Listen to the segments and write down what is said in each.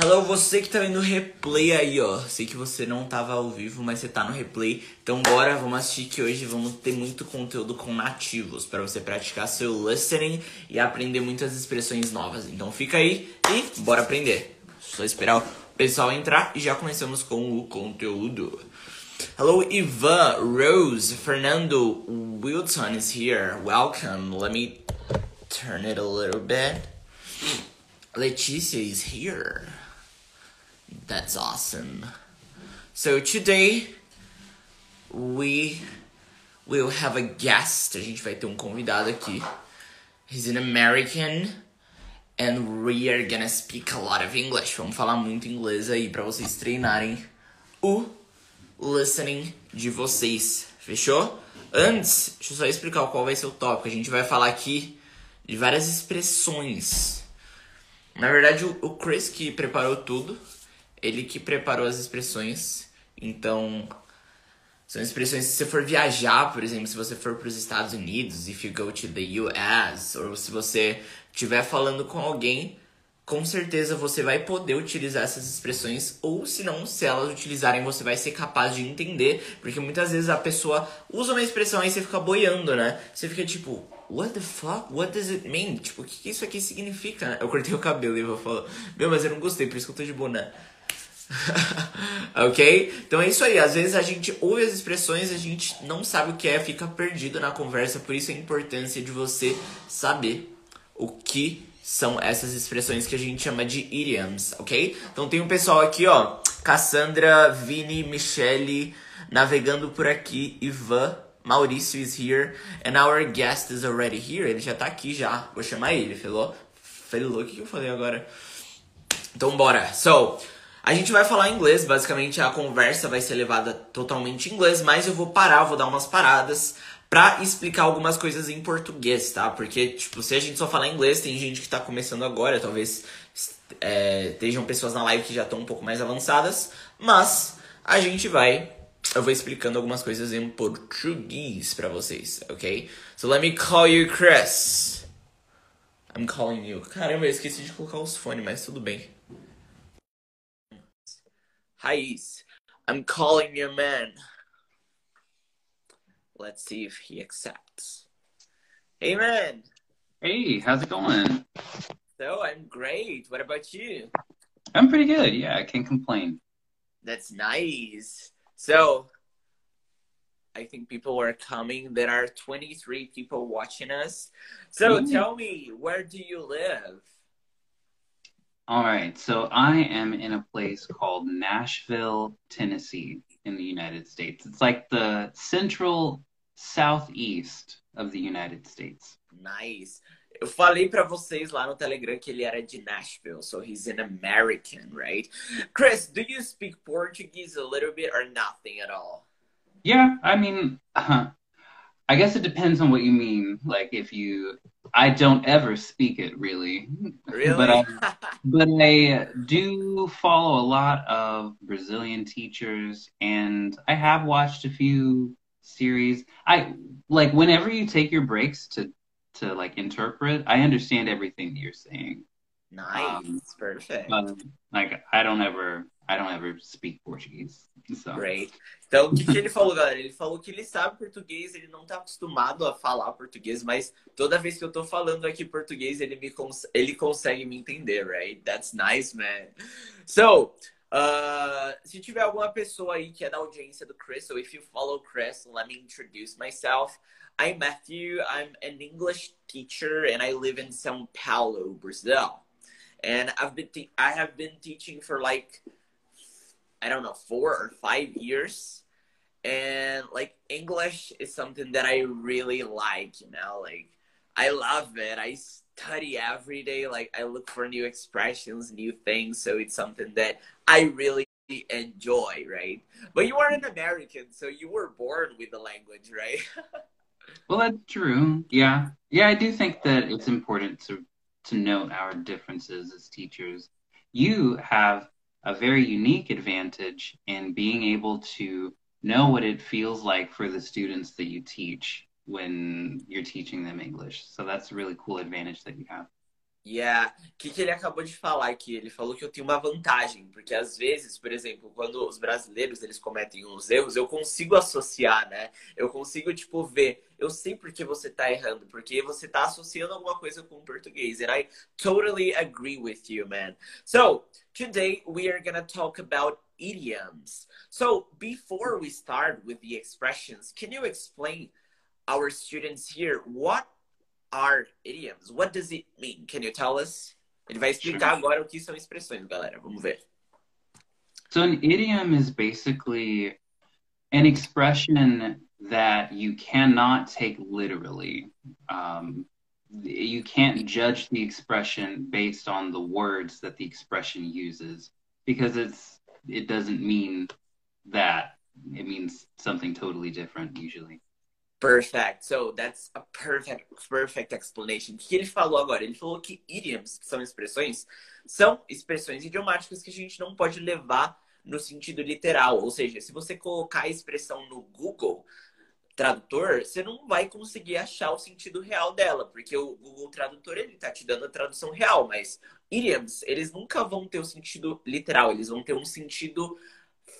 Hello, você que tá vendo o replay aí, ó. Sei que você não tava ao vivo, mas você tá no replay. Então bora, vamos assistir que hoje vamos ter muito conteúdo com nativos para você praticar seu listening e aprender muitas expressões novas. Então fica aí e bora aprender. Só esperar o pessoal entrar e já começamos com o conteúdo. Hello, Ivan, Rose, Fernando, Wilton is here. Welcome. Let me turn it a little bit. Leticia is here. That's awesome. So today we will have a guest. A gente vai ter um convidado aqui. He's an American and we are gonna speak a lot of English. Vamos falar muito inglês aí para vocês treinarem o listening de vocês. Fechou? Antes, deixa eu só explicar qual vai ser o tópico. A gente vai falar aqui de várias expressões. Na verdade, o Chris que preparou tudo, ele que preparou as expressões. Então, são expressões se você for viajar, por exemplo, se você for para os Estados Unidos, if you go to the US, ou se você estiver falando com alguém, com certeza você vai poder utilizar essas expressões, ou se não, se elas utilizarem, você vai ser capaz de entender, porque muitas vezes a pessoa usa uma expressão e você fica boiando, né? Você fica tipo, what the fuck? What does it mean? Tipo, o que, isso aqui significa? Eu cortei o cabelo e vou falar, meu, mas eu não gostei, por isso que eu tô de boné. ok? Então é isso aí. Às vezes a gente ouve as expressões, a gente não sabe o que é, fica perdido na conversa. Por isso a importância de você saber o que são essas expressões que a gente chama de idioms, ok? Então tem um pessoal aqui, ó. Cassandra, Vini, Michele, navegando por aqui, Ivan. Maurício is here and our guest is already here. Ele já tá aqui já. Vou chamar ele. Falou? Falou? O que eu falei agora? Então bora. So, a gente vai falar inglês, basicamente a conversa vai ser levada totalmente em inglês, mas eu vou parar, vou dar umas paradas pra explicar algumas coisas em português, tá? Porque, tipo, se a gente só falar inglês, tem gente que tá começando agora, talvez é, estejam pessoas na live que já estão um pouco mais avançadas, mas a gente vai. Eu vou explicando algumas coisas em português pra vocês, ok? So let me call you Chris. I'm calling you. Caramba, eu esqueci de colocar os fones, mas tudo bem. Hais, I'm calling your man. Let's see if he accepts. Hey man. Hey, how's it going? So I'm great. What about you? I'm pretty good. Yeah, I can't complain. That's nice. So I think people are coming. There are 23 people watching us. So Ooh. tell me, where do you live? All right, so I am in a place called Nashville, Tennessee, in the United States. It's like the central southeast of the United States. Nice. Eu falei para vocês lá no Telegram que ele era de Nashville, so he's an American, right? Chris, do you speak Portuguese a little bit or nothing at all? Yeah, I mean, uh, I guess it depends on what you mean. Like if you, I don't ever speak it really. Really? But I, but I do follow a lot of Brazilian teachers, and I have watched a few series. I like whenever you take your breaks to to like interpret. I understand everything that you're saying. nice. Um, Perfect. Like I don't ever, I don't ever speak Portuguese. Great. Então, o que, que ele falou, galera? Ele falou que ele sabe português, ele não tá acostumado a falar português, mas toda vez que eu tô falando aqui português, ele, me cons ele consegue me entender, right? That's nice, man. So, uh, se tiver alguma pessoa aí que é da audiência do Chris, so if you follow Chris, let me introduce myself. I'm Matthew. I'm an English teacher and I live in São Paulo, Brazil. And I've been I have been teaching for like I don't know, four or five years. And like English is something that I really like, you know, like I love it. I study every day. Like I look for new expressions, new things. So it's something that I really enjoy, right? But you are an American, so you were born with the language, right? well, that's true. Yeah, yeah. I do think that it's important to to note our differences as teachers. You have a very unique advantage in being able to know what it feels like for the students that you teach when you're teaching them English. So that's a really cool advantage that you have. Yeah. O que, que ele acabou de falar aqui? Ele falou que eu tenho uma vantagem, porque às vezes, por exemplo, quando os brasileiros eles cometem uns erros, eu consigo associar, né? Eu consigo, tipo, ver. Eu sei porque você tá errando, porque você tá associando alguma coisa com o português. And I totally agree with you, man. So, today we are gonna talk about idioms. So, before we start with the expressions, can you explain our students here what are idioms? What does it mean? Can you tell us? Ele vai explicar agora o que são expressões, galera. Vamos ver. So an idiom is basically an expression that you cannot take literally. Um, you can't judge the expression based on the words that the expression uses because it's it doesn't mean that. It means something totally different usually. Perfect. So that's a perfect, perfect explanation. O que ele falou agora? Ele falou que idioms, são expressões, são expressões idiomáticas que a gente não pode levar no sentido literal. Ou seja, se você colocar a expressão no Google Tradutor, você não vai conseguir achar o sentido real dela, porque o Google Tradutor ele tá te dando a tradução real, mas idioms, eles nunca vão ter o sentido literal, eles vão ter um sentido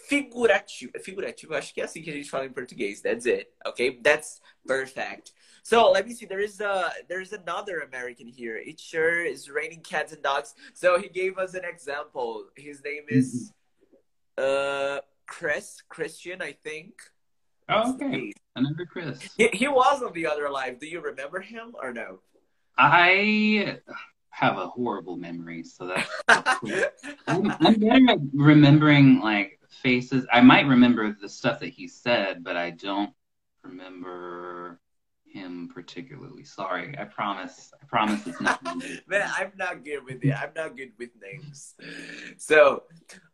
figurativo. Figurativo, acho que é assim que a gente fala em português. That's it. Okay, that's perfect. So let me see. There is a there's another American here. It sure is raining cats and dogs. So he gave us an example. His name is uh Chris Christian, I think. Oh, okay. Another Chris. He, he was on the other live. Do you remember him or no? I have a horrible memory, so that's. I'm, I'm better at remembering like faces. I might remember the stuff that he said, but I don't remember him particularly. Sorry, I promise. I promise it's not. Man, I'm not good with it. I'm not good with names. So,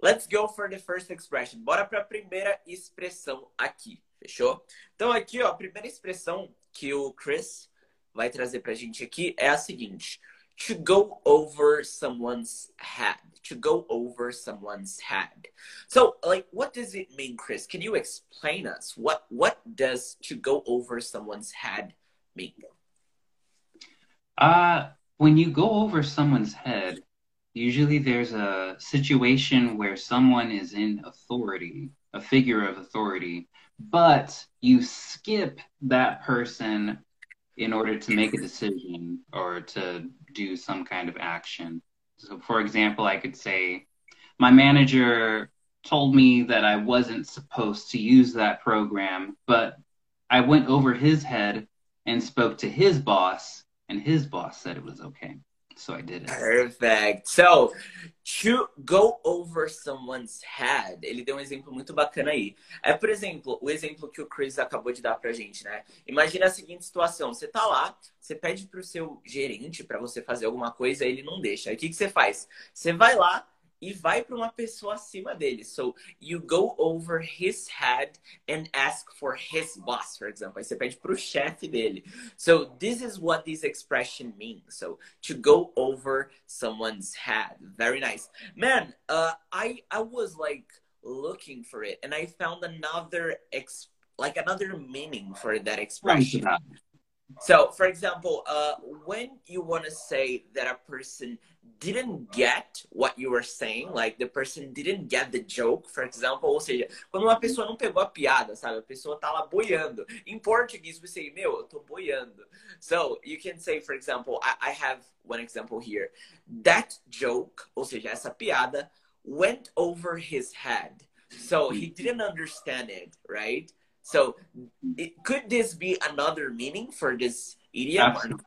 let's go for the first expression. Bora para a primeira expressão aqui, fechou? Então aqui, ó, a primeira expressão que o Chris vai trazer pra gente aqui é a seguinte: to go over someone's head to go over someone's head. So, like, what does it mean, Chris? Can you explain us what what does to go over someone's head mean? Uh, when you go over someone's head, usually there's a situation where someone is in authority, a figure of authority, but you skip that person in order to make a decision or to do some kind of action. So, for example, I could say, my manager told me that I wasn't supposed to use that program, but I went over his head and spoke to his boss, and his boss said it was okay. So I did it. Perfect. So, to go over someone's head, ele deu um exemplo muito bacana aí. É, por exemplo, o exemplo que o Chris acabou de dar pra gente, né? Imagina a seguinte situação: você tá lá, você pede pro seu gerente para você fazer alguma coisa, ele não deixa. Aí o que, que você faz? Você vai lá, e vai para uma pessoa acima dele. So you go over his head and ask for his boss, for example. Aí você pede para o chefe dele. So this is what this expression means. So to go over someone's head. Very nice, man. Uh, I I was like looking for it and I found another ex like another meaning for that expression. So, for example, uh, when you want to say that a person didn't get what you were saying, like the person didn't get the joke, for example, ou seja, quando uma pessoa não pegou a piada, sabe? A pessoa tá lá boiando. Em português, você say, meu, eu tô boiando. So, you can say, for example, I, I have one example here. That joke, ou seja, essa piada, went over his head. So, he didn't understand it, right? So, it, could this be another meaning for this idiom? Absolutely.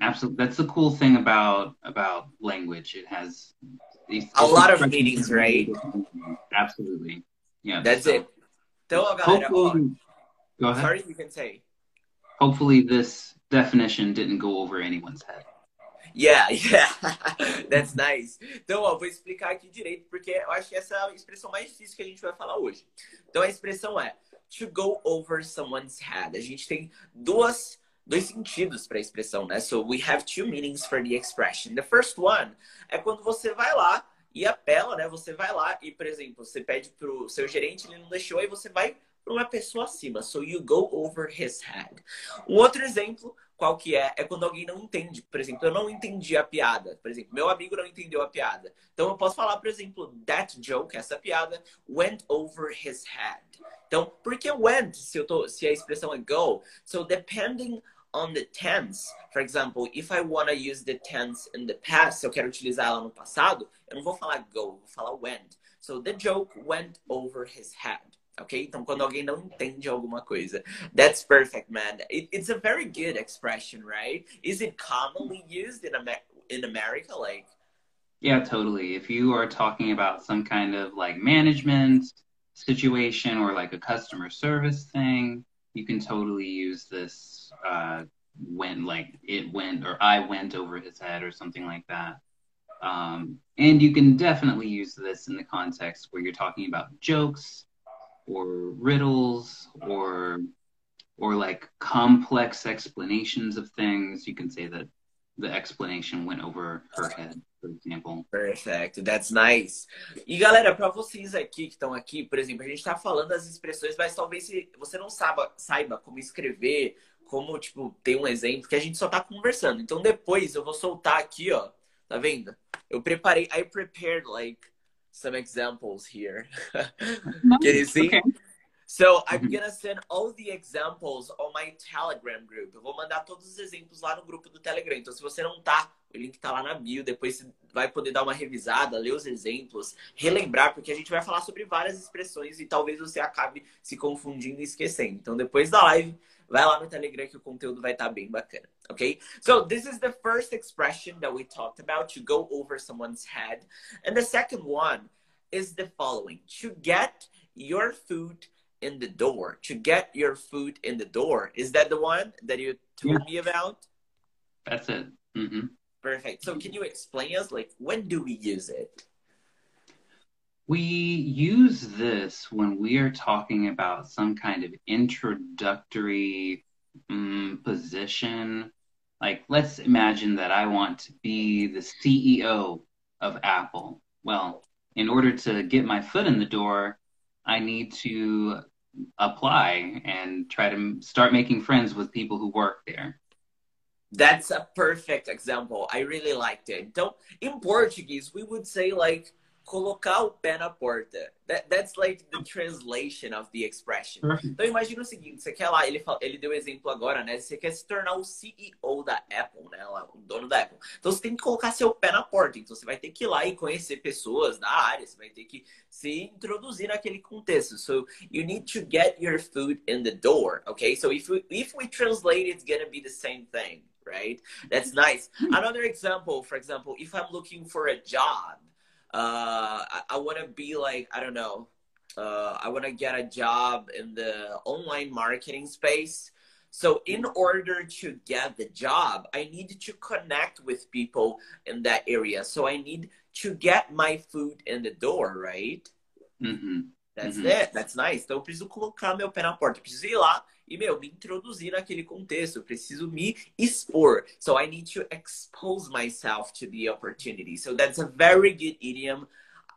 Absolutely, that's the cool thing about about language. It has these, a lot of meanings, right? Absolutely, yeah. That's so, it. Então, galera, ó, go ahead. Sorry, you can say. Hopefully, this definition didn't go over anyone's head. Yeah, yeah, that's nice. Então, ó, vou explicar aqui direito, porque eu acho que essa é a expressão mais difícil que a gente vai falar hoje. Então, a expressão é to go over someone's head. A gente tem duas dois sentidos para a expressão, né? So we have two meanings for the expression. The first one é quando você vai lá e apela, né? Você vai lá e, por exemplo, você pede pro seu gerente, ele não deixou, e você vai para uma pessoa acima. So you go over his head. Um outro exemplo, qual que é? É quando alguém não entende. Por exemplo, eu não entendi a piada. Por exemplo, meu amigo não entendeu a piada. Então eu posso falar, por exemplo, that joke, essa piada, went over his head. Então, por que went se, eu tô, se a expressão é go? So, depending on the tense, for example, if I want to use the tense in the past, se eu quero utilizar ela no passado, eu não vou falar go, vou falar went. So, the joke went over his head. Ok? Então, quando alguém não entende alguma coisa. That's perfect, man. It, it's a very good expression, right? Is it commonly used in, Amer in America? Like, yeah, totally. If you are talking about some kind of like management situation or like a customer service thing, you can totally use this uh, when like it went or I went over his head or something like that. Um, and you can definitely use this in the context where you're talking about jokes or riddles or or like complex explanations of things. You can say that the explanation went over her head, example. Perfect, that's nice. E galera, para vocês aqui que estão aqui, por exemplo, a gente está falando das expressões, mas talvez se você não saiba, saiba como escrever, como tipo ter um exemplo, que a gente só tá conversando. Então depois eu vou soltar aqui, ó, tá vendo? Eu preparei, I prepared like some examples here. Can you see? Okay. So I'm mm-hmm. gonna send all the examples on my Telegram group. Eu vou mandar todos os exemplos lá no grupo do Telegram. Então, se você não tá, o link tá lá na bio. Depois você vai poder dar uma revisada, ler os exemplos, relembrar, porque a gente vai falar sobre várias expressões e talvez você acabe se confundindo e esquecendo. Então, depois da live, vai lá no Telegram que o conteúdo vai estar tá bem bacana, ok? So this is the first expression that we talked about to go over someone's head, and the second one is the following: to get your food in the door. To get your foot in the door. Is that the one that you told yeah. me about? That's it. Mm-hmm. Perfect. So can you explain us like when do we use it? We use this when we are talking about some kind of introductory um, position. Like, let's imagine that I want to be the CEO of Apple. Well, in order to get my foot in the door, I need to apply and try to start making friends with people who work there. That's a perfect example. I really liked it. Então, in Portuguese, we would say like colocar o pé na porta. That, that's like the translation of the expression. Então imagina o seguinte, você quer lá, ele, ele deu exemplo agora, né? Você quer se tornar o CEO da Apple, né? O dono da Apple. Então você tem que colocar seu pé na porta. Então você vai ter que ir lá e conhecer pessoas da área, você vai ter que se introduzir naquele contexto. So you need to get your foot in the door, okay? So if we, if we translate, it's gonna be the same thing, right? That's nice. Another example, for example, if I'm looking for a job, uh, I, I want to be like I don't know. Uh, I want to get a job in the online marketing space. So, in order to get the job, I need to connect with people in that area. So, I need to get my food in the door, right? Mm-hmm. That's mm-hmm. it. That's nice. Então, eu preciso colocar meu pé na porta. Eu preciso ir lá e, meu, me introduzir naquele contexto. Eu preciso me expor. So I need to expose myself to the opportunity. So that's a very good idiom.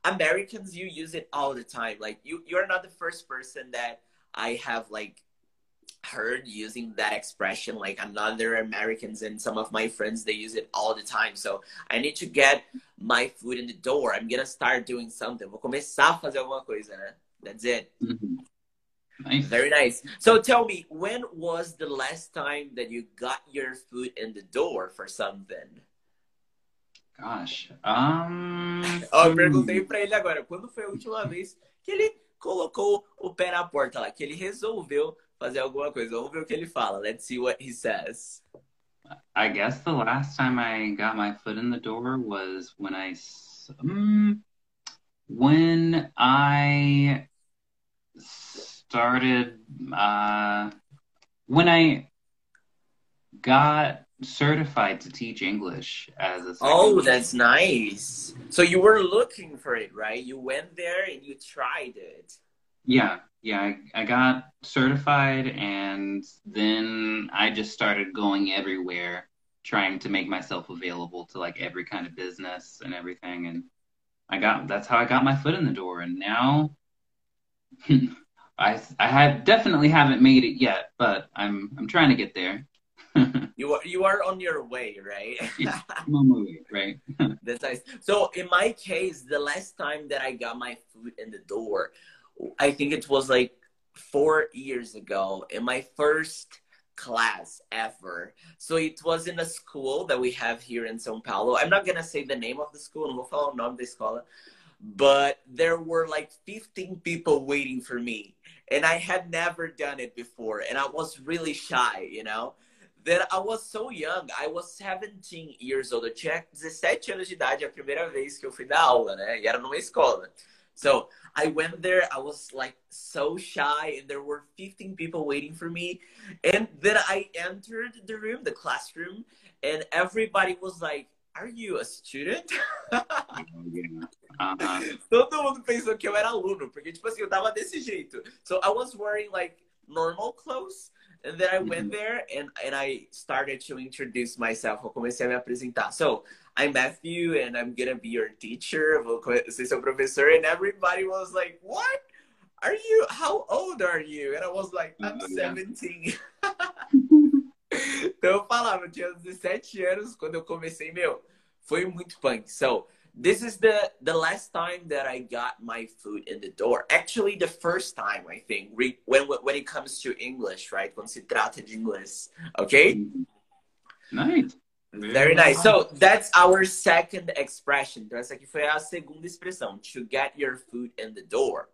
Americans, you use it all the time. Like you, you're not the first person that I have like heard using that expression like another americans and some of my friends they use it all the time so i need to get my foot in the door i'm gonna start doing something vou começar a fazer alguma coisa né that's it mm-hmm. Nice. Very nice. So tell me, when was the last time that you got your foot in the door for something? Gosh. Um. oh, eu perguntei pra ele agora, quando foi a última vez que ele colocou o pé na porta lá, que ele resolveu fazer alguma coisa. Vamos ver o que ele fala. Let's see what he says. I guess the last time I got my foot in the door was when I um, when I started uh, when I got certified to teach English as a Oh, that's nice. So you were looking for it, right? You went there and you tried it. Yeah, yeah. I, I got certified and then I just started going everywhere trying to make myself available to like every kind of business and everything and I got that's how I got my foot in the door and now I I have definitely haven't made it yet, but I'm I'm trying to get there. you are you are on your way, right? yeah, I'm on my way, right? That's nice. So in my case, the last time that I got my foot in the door, I think it was like four years ago in my first class ever. So it was in a school that we have here in São Paulo. I'm not gonna say the name of the school, não vou falar o nome da escola, but there were like 15 people waiting for me, and I had never done it before, and I was really shy, you know. Then I was so young, I was 17 years old. Eu tinha 17 anos de idade a primeira vez que eu fui dar aula, né? E era numa escola. So I went there, I was like so shy, and there were 15 people waiting for me. And then I entered the room, the classroom, and everybody was like, Are you a student? Uh-huh. Todo mundo pensou que eu era aluno, porque, tipo assim, eu tava desse jeito. So I was wearing like normal clothes. And then I went there and, and I started to introduce myself. Eu comecei a me apresentar. So, I'm Matthew and I'm gonna be your teacher. Vou ser seu professor. And everybody was like, What? Are you? How old are you? And I was like, I'm Oh, yeah. 17. então eu falava, eu tinha 17 anos quando eu comecei, meu. Foi muito punk. So, this is the the last time that I got my foot in the door. Actually, the first time I think when when it comes to English, right? Quando se trata de inglês, okay? Nice. Very nice. So that's our second expression. Então essa aqui foi a segunda expressão, to get your foot in the door.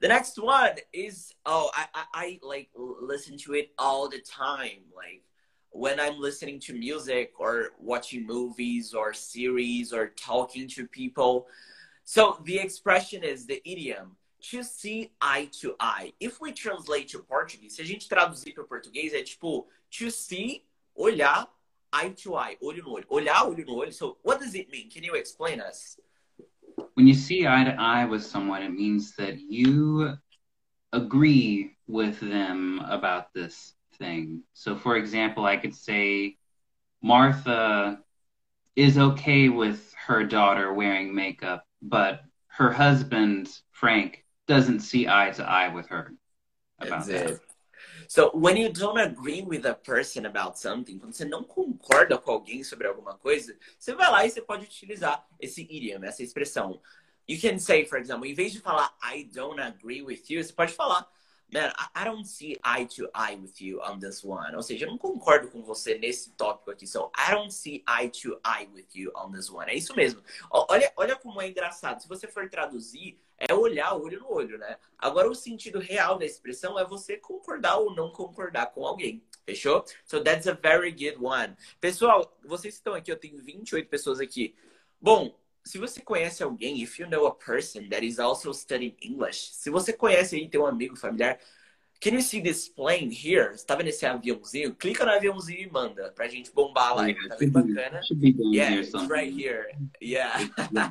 The next one is oh I I, I like listen to it all the time. Like when I'm listening to music or watching movies or series or talking to people. So the expression is the idiom to see eye to eye. If we translate to Portuguese, se a gente traduzir para o português é tipo to see, olhar, eye to eye, olho no olho. Olhar olho no olho. So what does it mean? Can you explain us? When you see eye to eye with someone, it means that you agree with them about this thing. So, for example, I could say, Martha is okay with her daughter wearing makeup, but her husband, Frank, doesn't see eye to eye with her about That's that. So when you don't agree with a person about something, quando você não concorda com alguém sobre alguma coisa, você vai lá e você pode utilizar esse idiom, essa expressão. You can say, for example, em vez de falar I don't agree with you, você pode falar Man, I- don't see eye to eye with you on this one. Ou seja, eu não concordo com você nesse tópico aqui. So, I don't see eye to eye with you on this one. É isso mesmo. Olha, olha como é engraçado. Se você for traduzir, é olhar olho no olho, né? Agora, o sentido real da expressão é você concordar ou não concordar com alguém. Fechou? So, that's a very good one. Pessoal, vocês estão aqui, eu tenho 28 pessoas aqui. Bom, se você conhece alguém, if you know a person that is also studying English, se você conhece aí, tem um amigo familiar, can you see this plane here? Você tá vendo esse aviãozinho? Clica no aviãozinho e manda pra gente bombar a live. Tá bem bacana? Yeah, it's right here. Yeah. Yeah.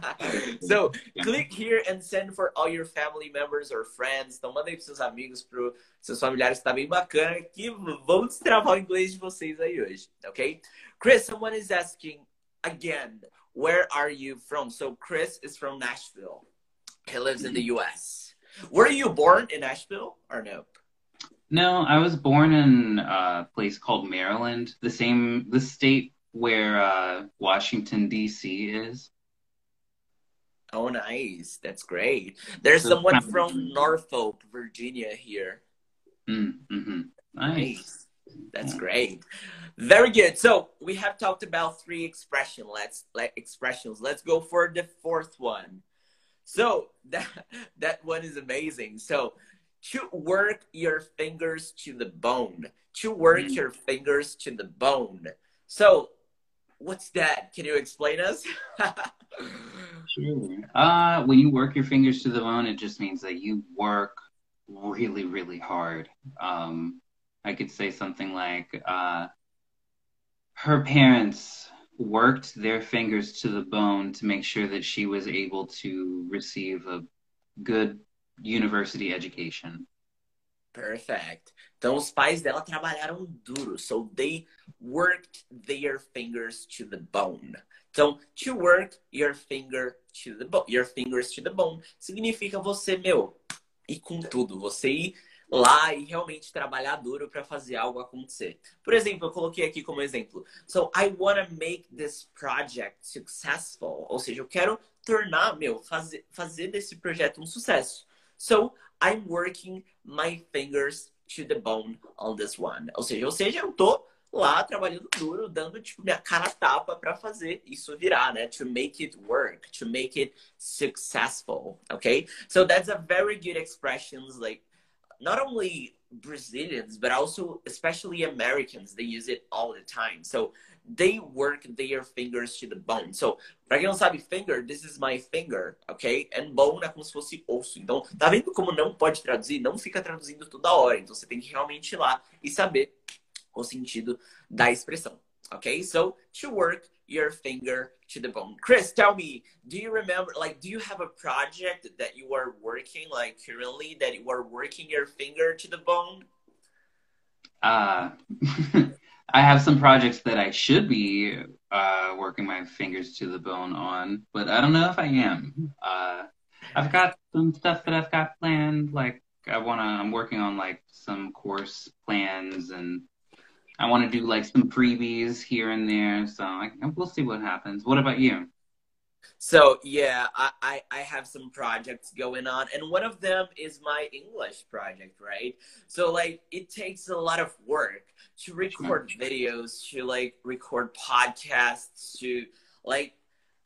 so Yeah. click here and send for all your family members or friends. Então manda aí pros seus amigos, pros seus familiares, tá bem bacana. Que vamos destravar o inglês de vocês aí hoje, ok? Chris, someone is asking again, where are you from? So Chris is from Nashville. He lives in the US. Were you born in Nashville or no? No, I was born in a place called Maryland, the same the state where uh, Washington D.C. is. Oh, nice. That's great. There's So someone from Norfolk, Virginia here. Mm, hmm Nice. Nice. That's great. Very good. So we have talked about three expression. Let's like expressions. Let's go for the fourth one. So that that one is amazing. So to work your fingers to the bone. To work Mhm. your fingers to the bone. So what's that? Can you explain us? Sure. Uh, when you work your fingers to the bone, it just means that you work really, really hard. Um, I could say something like, uh, her parents worked their fingers to the bone to make sure that she was able to receive a good university education. Perfect. Então os pais dela trabalharam duro. So they worked their fingers to the bone. Então, to work your finger to the bone, your fingers to the bone significa você, meu, ir com tudo, você ir lá e realmente trabalhar duro para fazer algo acontecer. Por exemplo, eu coloquei aqui como exemplo. So I want to make this project successful. Ou seja, eu quero tornar, meu, fazer, fazer desse projeto um sucesso. So I'm working my fingers to the bone on this one. Ou seja, ou seja, eu tô lá trabalhando duro, dando tipo minha cara tapa para fazer isso virar, né? To make it work, to make it successful, okay? So that's a very good expressions like not only Brazilians but also especially Americans they use it all the time. So they work their fingers to the bone. So, pra quem não sabe, finger, this is my finger, ok? And bone é como se fosse osso. Então, tá vendo como não pode traduzir? Não fica traduzindo toda hora. Então, você tem que realmente ir lá e saber o sentido da expressão. Okay, so to work your finger to the bone. Chris, tell me, do you remember, like, do you have a project that you are working, like, currently, that you are working your finger to the bone? Uh, I have some projects that I should be uh, working my fingers to the bone on, but I don't know if I am. Uh, I've got some stuff that I've got planned, like, I wanna, I'm working on, like, some course plans and I want to do like some freebies here and there. So I, we'll see what happens. What about you? So yeah, I, I, I have some projects going on, and one of them is my English project, right? So like it takes a lot of work to record videos, to like record podcasts, to like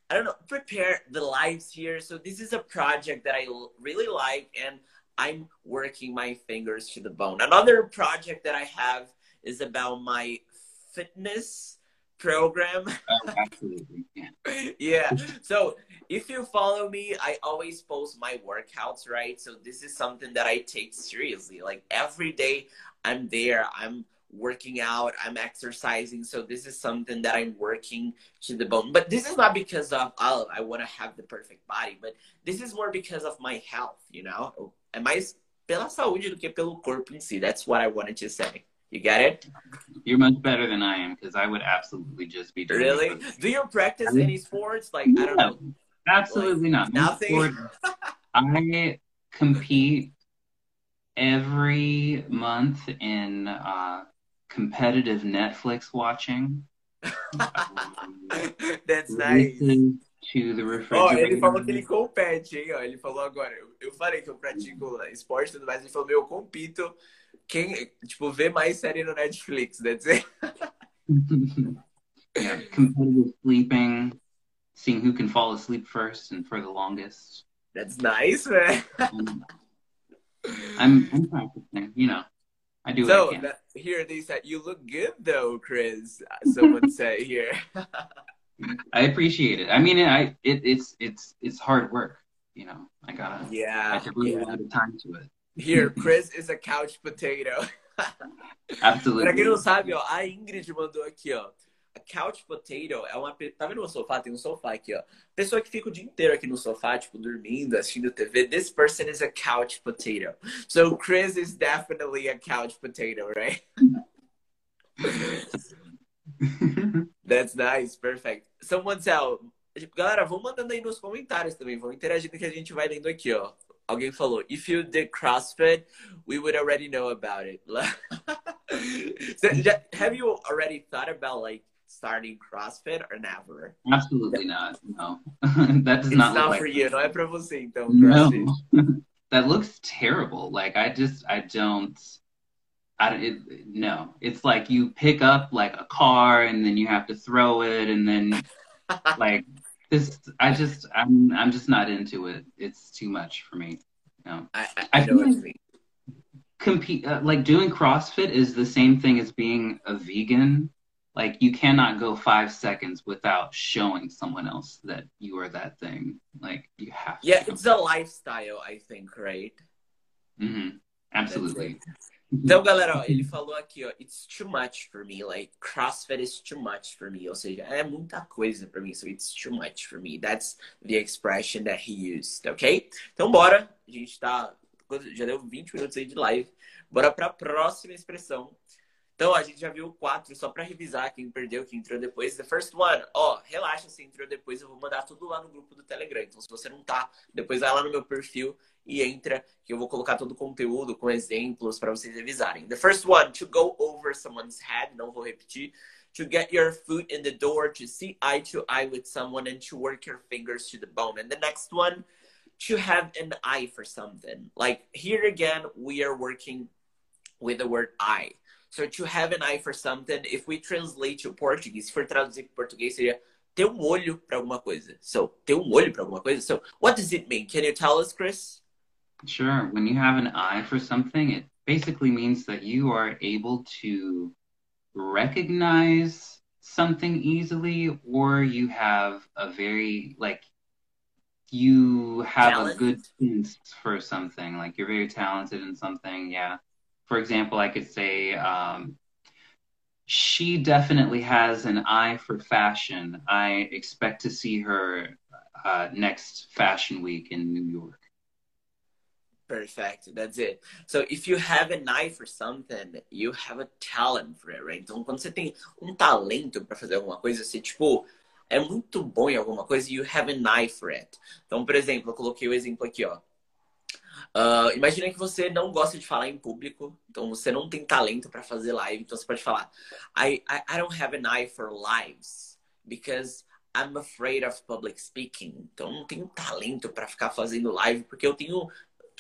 I don't know, prepare the lives here. So this is a project that I really like, and I'm working my fingers to the bone. Another project that I have is about my fitness program. Oh, absolutely. Yeah. yeah. So if you follow me, I always post my workouts, right? So this is something that I take seriously. Like every day I'm there, I'm working out, I'm exercising. So this is something that I'm working to the bone. But this is not because of oh, I want to have the perfect body, but this is more because of my health, you know? Oh, é mais pela saúde do que pelo corpo em si. That's what I wanted to say. You get it? You're much better than I am because I would absolutely just be Really? Do you practice any sports? Like, I don't know. Absolutely like, not. Nothing. I compete every month in uh, competitive Netflix watching. That's nice. To the refrigerator. oh, ele falou que ele compete, hein? ele falou agora. Eu, eu falei que eu pratico esporte e tudo mais. Ele falou, meu, eu compito quem, tipo, vê mais série no Netflix, né? Dizer. yeah, competitive sleeping, seeing who can fall asleep first and for the longest. That's nice, man. Um, I'm, I'm practicing, you know. I do so, I can. here they said uh, you look good though, Chris. Someone said here. I appreciate it. I mean, I it, it's it's it's hard work. You know, I gotta yeah. I really yeah. a lot of time to it. Here, Chris is a couch potato. Absolutely. pra quem não sabe, ó, a Ingrid mandou aqui, ó. A couch potato é uma. Tá vendo o sofá? Tem um sofá aqui, ó. Pessoa que fica o dia inteiro aqui no sofá, tipo, dormindo, assistindo TV. This person is a couch potato. So Chris is definitely a couch potato, right? That's nice, perfect. Someone tell. Galera, vão mandando aí nos comentários também. Vão interagindo que a gente vai lendo aqui, ó. Alguém falou, if you did CrossFit, we would already know about it. so, mm-hmm. have you already thought about like starting CrossFit or never? Absolutely not. No, that does it's not. not like for you. Não é para você então. CrossFit. No, that looks terrible. Like I just I don't. I it, no. It's like you pick up like a car and then you have to throw it and then like this I just I'm I'm just not into it. It's too much for me. No, I, I, I know what mean. Compete uh, like doing CrossFit is the same thing as being a vegan. Like you cannot go five seconds without showing someone else that you are that thing. Like you have. Yeah, it's a lifestyle, I think, right? Mm-hmm. Absolutely. Então, galera, ó, ele falou aqui, ó, it's too much for me, like CrossFit is too much for me, ou seja, é muita coisa para mim, so it's too much for me. That's the expression that he used, ok? Então, bora, a gente tá, já deu 20 minutos aí de live, bora para a próxima expressão. Então, ó, a gente já viu quatro, só para revisar quem perdeu, quem entrou depois. The first one, ó, relaxa se entrou depois, eu vou mandar tudo lá no grupo do Telegram. Então, se você não tá, depois vai lá no meu perfil e entra, que eu vou colocar todo o conteúdo com exemplos para vocês revisarem. The first one, to go over someone's head, não vou repetir. To get your foot in the door, to see eye to eye with someone, and to work your fingers to the bone. And the next one, to have an eye for something. Like here again, we are working with the word eye. So to have an eye for something, if we translate to Portuguese, se for traduzir para português seria ter um olho para alguma coisa. So, ter um olho para alguma coisa. So, what does it mean? Can you tell us, Chris? Sure. When you have an eye for something, it basically means that you are able to recognize something easily or you have a very like you have Talent. a good sense for something like you're very talented in something yeah for example i could say um, she definitely has an eye for fashion i expect to see her uh, next fashion week in new york Perfect. That's it. So if you have an eye for something, you have a talent for it, right? Então quando você tem um talento para fazer alguma coisa, você tipo é muito bom em alguma coisa, you have an eye for it. Então, por exemplo, eu coloquei o exemplo aqui, ó. Uh, imagina que você não gosta de falar em público, então você não tem talento para fazer live, então você pode falar I, I, I don't have an eye for lives because I'm afraid of public speaking. Então não tenho talento para ficar fazendo live porque eu tenho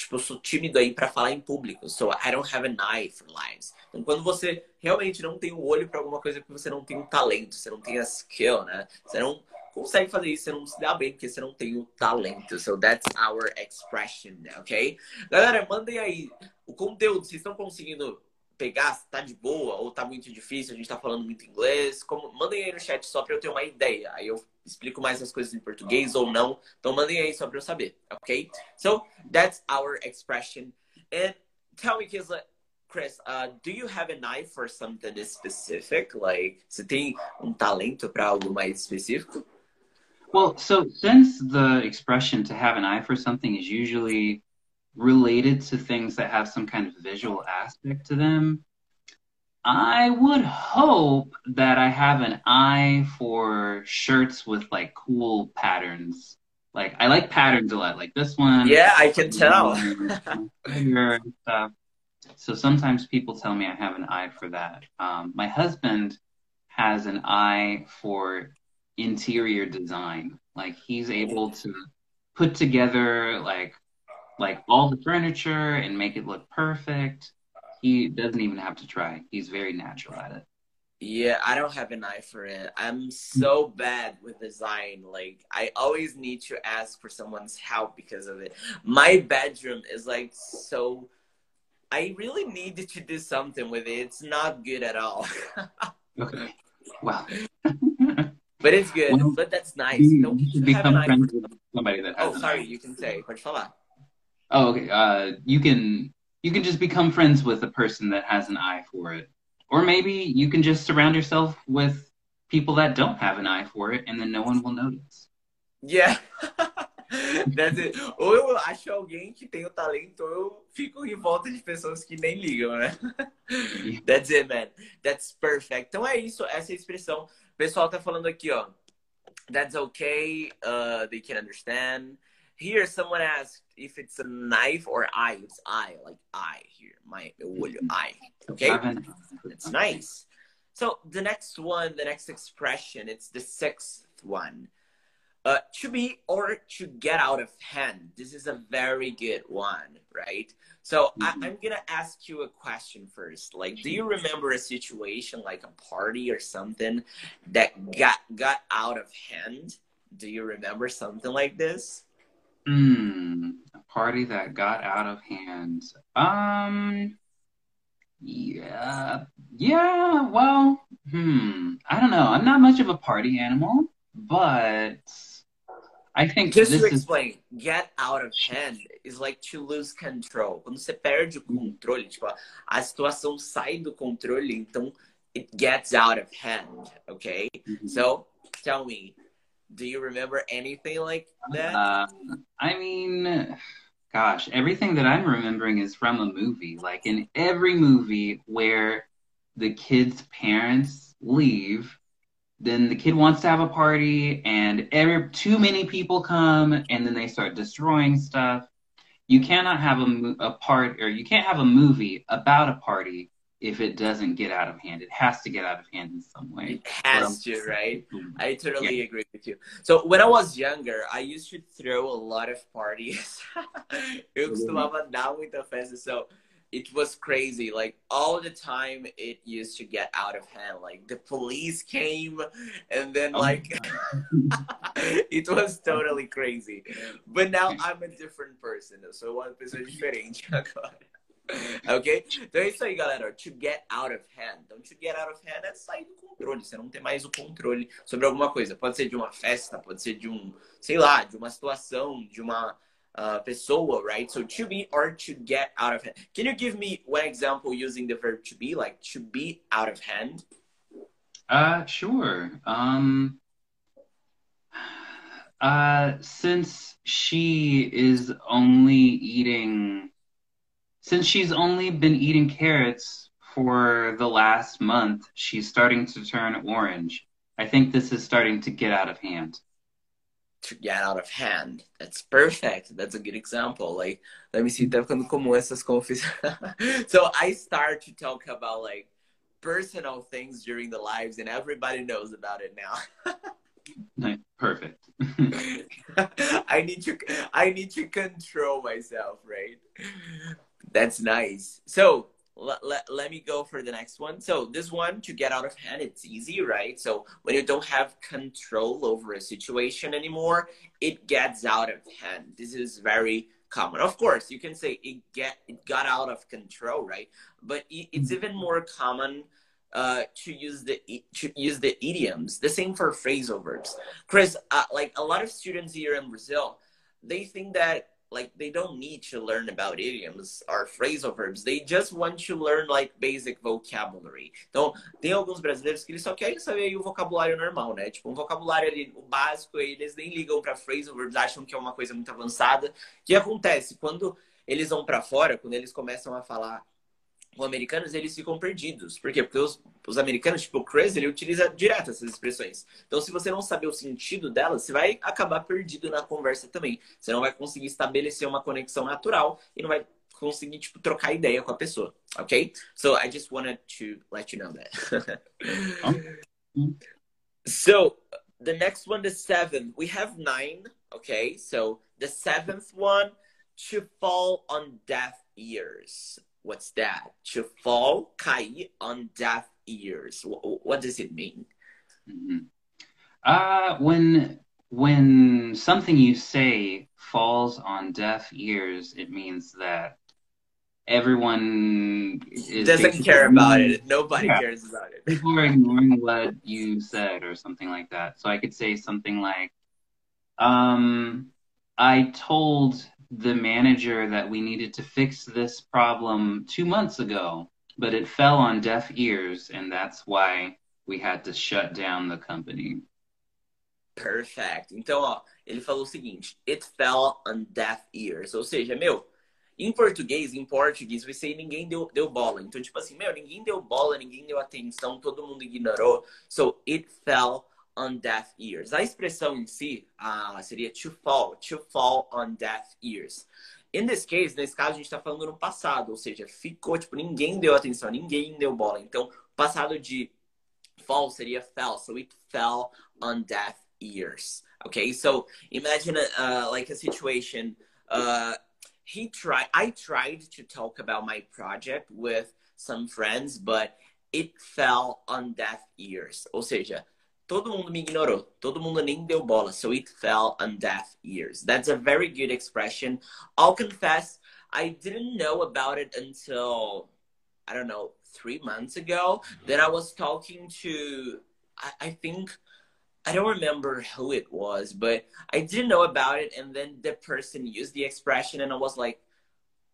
tipo, eu sou tímido aí para falar em público. So I don't have an eye for lives. Então, quando você realmente não tem o um olho para alguma coisa porque você não tem o um talento, você não tem a skill, né? Você não consegue fazer isso, você não se dá bem porque você não tem o talento. So that's our expression, ok? Galera, mandem aí o conteúdo. Vocês estão conseguindo pegar se tá de boa ou tá muito difícil, a gente tá falando muito inglês? Como... Mandem aí no chat só para eu ter uma ideia. Aí eu explico mais as coisas em português ou não. Então mandem aí só para eu saber, ok? So that's our expression. And tell me, Kisla, Chris, uh, do you have an eye for something specific? Like, você tem um talento para algo mais específico? Well, so since the expression to have an eye for something is usually related to things that have some kind of visual aspect to them, I would hope that I have an eye for shirts with like cool patterns. Like I like patterns a lot, like this one. Yeah, I can tell. so sometimes people tell me I have an eye for that. Um, my husband has an eye for interior design. Like he's able to put together like like all the furniture and make it look perfect he doesn't even have to try. He's very natural at it. Yeah, I don't have an eye for it. I'm so bad with design. Like I always need to ask for someone's help because of it. My bedroom is like so I really needed to do something with it. It's not good at all. okay. Wow. but it's good. Well, but that's nice. You, Don't you should become friends with somebody that Oh, sorry, you can say. Pode falar. Oh, okay. Uh, you can you can just become friends with a person that has an eye for it. Or maybe you can just surround yourself with people that don't have an eye for it and then no one will notice. Yeah. That's it. Ou eu acho alguém que tem o talento, ou eu fico em volta de pessoas que nem ligam, né? That's it, man. That's perfect. Então é isso, essa expressão. O pessoal tá falando aqui, ó. That's okay. Uh, they can understand. Here, someone asked if it's a knife or eye. It's eye, like eye here. My eye. Okay, it's nice. So the next one, the next expression, it's the sixth one. Uh, to be or to get out of hand. This is a very good one, right? So mm-hmm. I, am gonna ask you a question first. Like, do you remember a situation like a party or something that got got out of hand? Do you remember something like this? Hmm, a party that got out of hand. Um, yeah, yeah. Well, hmm. I don't know. I'm not much of a party animal, but I think just to explain, is... get out of hand is like to lose control. Quando você perde o controle, tipo, a situação sai do controle, então it gets out of hand. Okay, mm-hmm. so tell me do you remember anything like that? Uh, I mean, gosh, everything that I'm remembering is from a movie. Like in every movie where the kid's parents leave, then the kid wants to have a party and every too many people come and then they start destroying stuff. you cannot have a, a part or you can't have a movie about a party if it doesn't get out of hand. It has to get out of hand in some way. It has to, right? I totally yeah. agree with you. So when I was younger, I used to throw a lot of parties. Eu costumava dar muita festa. So it was crazy. Like all the time, it used to get out of hand. Like the police came, and then oh like it was totally crazy. But now I'm a different person. So one pessoa diferente agora. ok? Então é isso aí, galera. To get out of hand. Então, to get out of hand é sair do controle. Você não tem mais o controle sobre alguma coisa. Pode ser de uma festa, pode ser de um, sei lá, de uma situação, de uma uh, pessoa, right? So to be or to get out of hand. Can you give me one example using the verb to be, like to be out of hand? Uh, sure. Um, uh, since she is only eating, since she's only been eating carrots for the last month, she's starting to turn orange. I think this is starting to get out of hand to get out of hand. That's perfect. That's a good example. Like, let me see, tá ficando comum essas confissões. so I start to talk about like personal things during the lives, and everybody knows about it now. Nice. Perfect. I need to I need to control myself, right? That's nice. So let, let, let me go for the next one. So this one to get out of hand, it's easy, right? So when you don't have control over a situation anymore, it gets out of hand. This is very common. Of course, you can say it get it got out of control, right? But it's mm-hmm. even more common uh, to use the to use the idioms. The same for phrasal verbs. Chris, uh, like a lot of students here in Brazil, they think that like they don't need to learn about idioms or phrasal verbs. They just want to learn like basic vocabulary. Então, tem alguns brasileiros que eles só querem saber o vocabulário normal, né? Tipo, um vocabulário ali, o básico, eles nem ligam para phrasal verbs, acham que é uma coisa muito avançada. O que acontece quando eles vão para fora, quando eles começam a falar com americanos, eles ficam perdidos. Por quê? Porque os, os americanos, tipo o Chris, ele utiliza direto essas expressões. Então, se você não saber o sentido delas, você vai acabar perdido na conversa também. Você não vai conseguir estabelecer uma conexão natural e não vai conseguir, tipo, trocar ideia com a pessoa. Ok? So, I just wanted to let you know that. so, the next one, the seventh. We have nine. Okay? So, the seventh one, to fall on deaf ears. What's that? To fall, cair on deaf ears. What, does it mean? Mm-hmm. Uh, when when something you say falls on deaf ears, it means that everyone doesn't care about it. Nobody yeah. cares about it. People are ignoring what you said or something like that. So I could say something like, um, I told the manager that we needed to fix this problem two months ago, but it fell on deaf ears, and that's why we had to shut down the company. Perfect. Então, ó, ele falou o seguinte: it fell on deaf ears. Ou seja, meu, em português, em português, você ninguém deu, deu bola. Então, tipo assim, meu, ninguém deu bola, ninguém deu atenção, todo mundo ignorou. So, it fell on deaf ears. A expressão em si uh, seria to fall, to fall on deaf ears. In this case, nesse caso, a gente está falando no passado, ou seja, ficou, tipo, ninguém deu atenção, ninguém deu bola. Então, passado de fall seria fell, so it fell on deaf ears. Okay, so imagine uh, like a situation. Uh, he tried. I tried to talk about my project with some friends, but it fell on deaf ears. Ou seja, todo mundo me ignorou. Todo mundo nem deu bola. So it fell on deaf ears. That's a very good expression. I'll confess, I didn't know about it until, I don't know, three months ago. Mm-hmm. Then I was talking to, I, I think, I don't remember who it was, but I didn't know about it. And then the person used the expression, and I was like,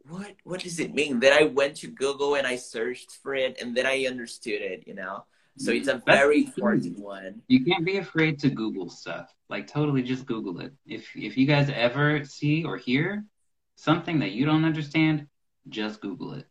what what does it mean then i went to google and i searched for it and then i understood it you know so it's a very important one. You can't be afraid to Google stuff. Like totally just Google it. If if you guys ever see or hear something that you don't understand, just Google it.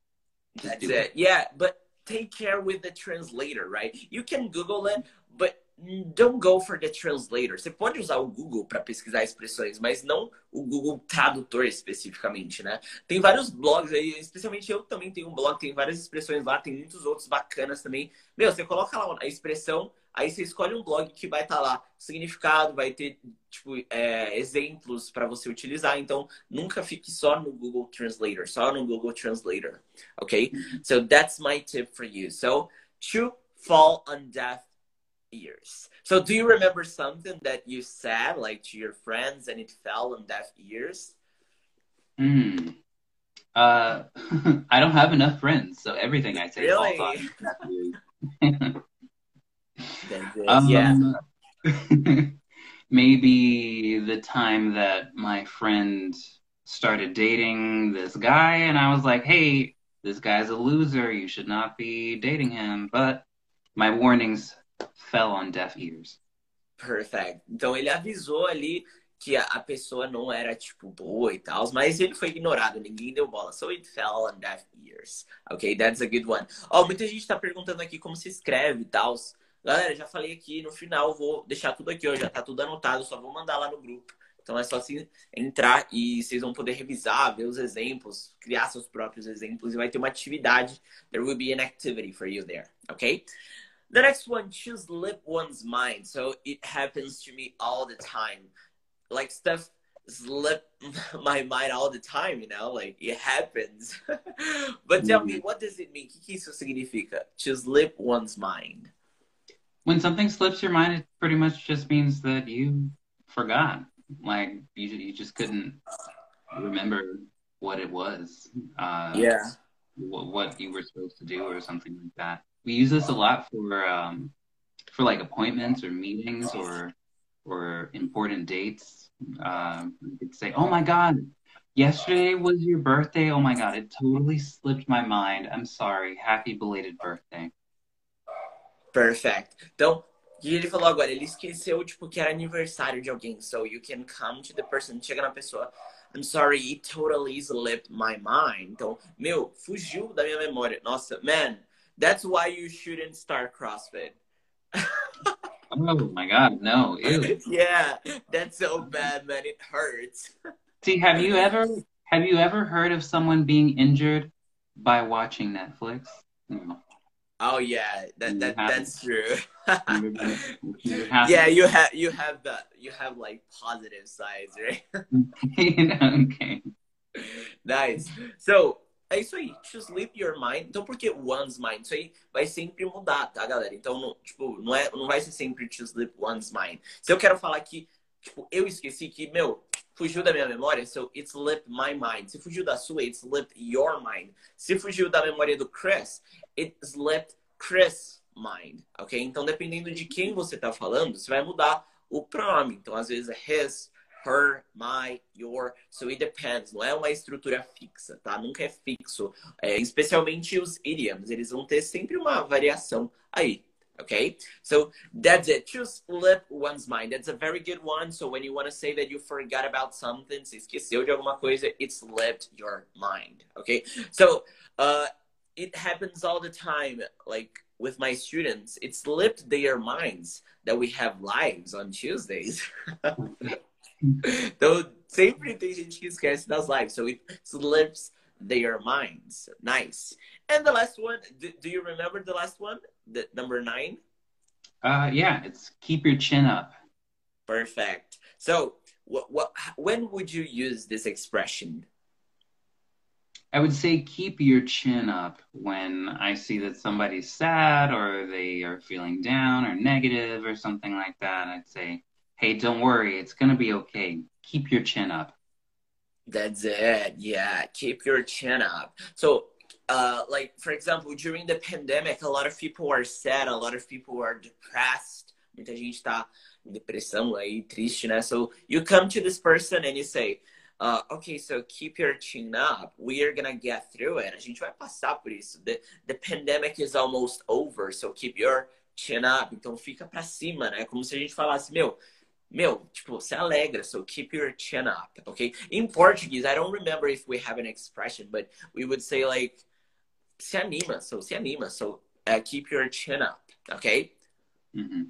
Just That's it. it. Yeah, but take care with the translator, right? You can Google it, but don't go for the translator. Você pode usar o Google para pesquisar expressões, mas não o Google Tradutor especificamente, né? Tem vários blogs aí, especialmente eu também tenho um blog, tem várias expressões lá, tem muitos outros bacanas também. Meu, você coloca lá a expressão, aí você escolhe um blog que vai estar tá lá, significado, vai ter tipo é, exemplos para você utilizar. Então, nunca fique só no Google Translator, só no Google Translator, ok? So that's my tip for you. So to fall on deaf ears. So do you remember something that you said like to your friends and it fell on deaf ears? Hmm. Uh, I don't have enough friends, so everything I say really? falls on deaf um, yeah. maybe the time that my friend started dating this guy, and I was like, "Hey, this guy's a loser. You should not be dating him." But my warnings fell on deaf ears. Perfect. Então ele avisou ali que a, pessoa não era tipo boa e tal, mas ele foi ignorado, ninguém deu bola. So it fell on deaf ears. Ok, that's a good one. Ó, oh, muita gente tá perguntando aqui como se escreve e tal. Galera, já falei aqui, no final vou deixar tudo aqui, ó, já tá tudo anotado, só vou mandar lá no grupo. Então é só assim entrar e vocês vão poder revisar, ver os exemplos, criar seus próprios exemplos e vai ter uma atividade. There will be an activity for you there, ok? The next one, choose slip one's mind. So it happens to me all the time. Like stuff slip my mind all the time, you know, like it happens. but tell me, mm. what does it mean? que isso significa? To slip one's mind. When something slips your mind, it pretty much just means that you forgot. Like you, you just couldn't remember what it was. Uh, yeah. What, what you were supposed to do or something like that we use this a lot for um, for like appointments or meetings or or important dates. Um, you could say, "Oh my God, yesterday was your birthday. Oh my God, it totally slipped my mind. I'm sorry. Happy belated birthday." Perfect. Então, ele falou agora, ele esqueceu tipo que era aniversário de alguém. So you can come to the person, chega na pessoa. I'm sorry, it totally slipped my mind. Então, meu, fugiu da minha memória. Nossa, man, That's why you shouldn't start CrossFit. oh my God, no! Ew. yeah, that's so bad, man. It hurts. See, have you ever have you ever heard of someone being injured by watching Netflix? No. Oh yeah, that, that that's true. yeah, you have you have the you have like positive sides, right? okay. Nice. So É isso aí, to sleep your mind. Então, por que one's mind? Isso aí vai sempre mudar, tá, galera? Então, não, tipo, não, é, não vai ser sempre to sleep one's mind. Se eu quero falar que, tipo, eu esqueci que, meu, fugiu da minha memória, so it slipped my mind. Se fugiu da sua, it slipped your mind. Se fugiu da memória do Chris, it slipped Chris' mind, ok? Então, dependendo de quem você tá falando, você vai mudar o pronome. Então, às vezes é his, her, my, your. So it depends. Não é uma estrutura fixa, tá? Nunca é fixo. É, especialmente os idioms. Eles vão ter sempre uma variação aí. Okay, so that's it. To slip one's mind. That's a very good one. So when you want to say that you forgot about something, se esqueceu de alguma coisa, it slipped your mind. Okay, so uh, it happens all the time. Like with my students, it slipped their minds that we have lives on Tuesdays. então, sempre tem gente que esquece das lives. So it slips their minds. Nice. And the last one, do, do you remember the last one? The number nine? Uh, yeah, it's keep your chin up. Perfect. So, what, what, when would you use this expression? I would say keep your chin up when I see that somebody's sad or they are feeling down or negative or something like that. I'd say hey, don't worry, it's to be okay. Keep your chin up. That's it. Yeah, keep your chin up. So, uh, like, for example, during the pandemic, a lot of people are sad, a lot of people are depressed. Muita gente tá em depressão aí, triste, né? So, you come to this person and you say, uh, okay, so keep your chin up. We are gonna get through it. A gente vai passar por isso. The, the pandemic is almost over, so keep your chin up. Então fica pra cima, né? Como se a gente falasse, meu, meu, tipo, se alegra, so keep your chin up, okay? In Portuguese, I don't remember if we have an expression, but we would say like, se anima, so se anima, so uh, keep your chin up, okay? Mm-hmm.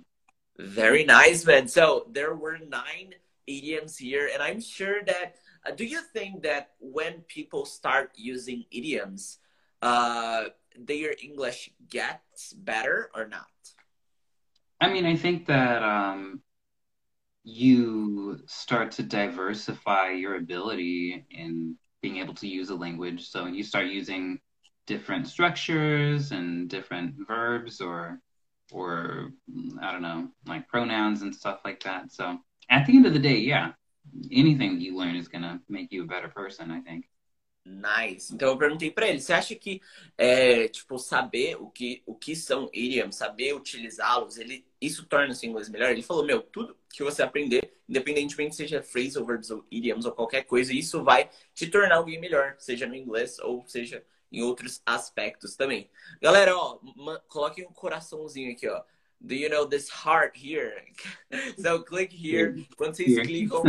Very nice, man. So there were nine idioms here, and I'm sure that. Uh, do you think that when people start using idioms, uh, their English gets better or not? I mean, I think that um, you start to diversify your ability in being able to use a language. So you start using different structures and different verbs or or I don't know, like pronouns and stuff like that. So at the end of the day, yeah, anything you learn is gonna make you a better person, I think. Nice. Então eu perguntei para ele, você acha que é, tipo saber o que o que são idioms, saber utilizá-los, ele isso torna o inglês melhor? Ele falou, meu, tudo que você aprender, independentemente seja phrasal verbs ou idioms ou qualquer coisa, isso vai te tornar alguém melhor, seja no inglês ou seja em outros aspectos também. Galera, ó, coloquem um coraçãozinho aqui, ó. Do you know this heart here? so click here. Quando vocês clicam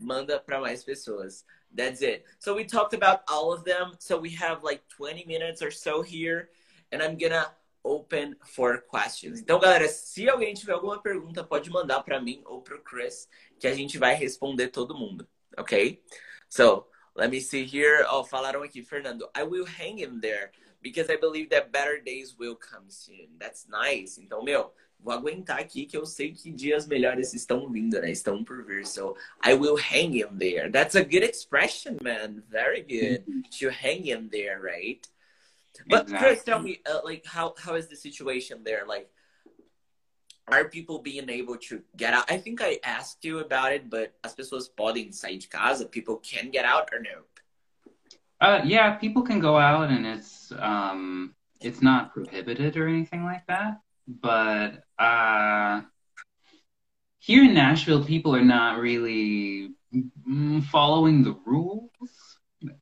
manda para mais pessoas. That's it. So we talked about all of them. So we have like 20 minutes or so here. And I'm gonna open for questions. Então, galera, se alguém tiver alguma pergunta, pode mandar para mim ou para o Chris, que a gente vai responder todo mundo, ok? So, let me see here. Oh, falaram aqui, Fernando. I will hang him there because I believe that better days will come soon. That's nice. Então, meu, vou aguentar aqui que eu sei que dias melhores estão vindo, né? Estão por vir. So, I will hang him there. That's a good expression, man. Very good. Mm-hmm. to hang him there, right? But exactly. Chris, tell me, uh, like, how how is the situation there? Like, are people being able to get out? I think I asked you about it, but as pessoas podem sair de casa, people can get out or no? Uh, yeah, people can go out, and it's um, it's not prohibited or anything like that. But uh, here in Nashville, people are not really mm, following the rules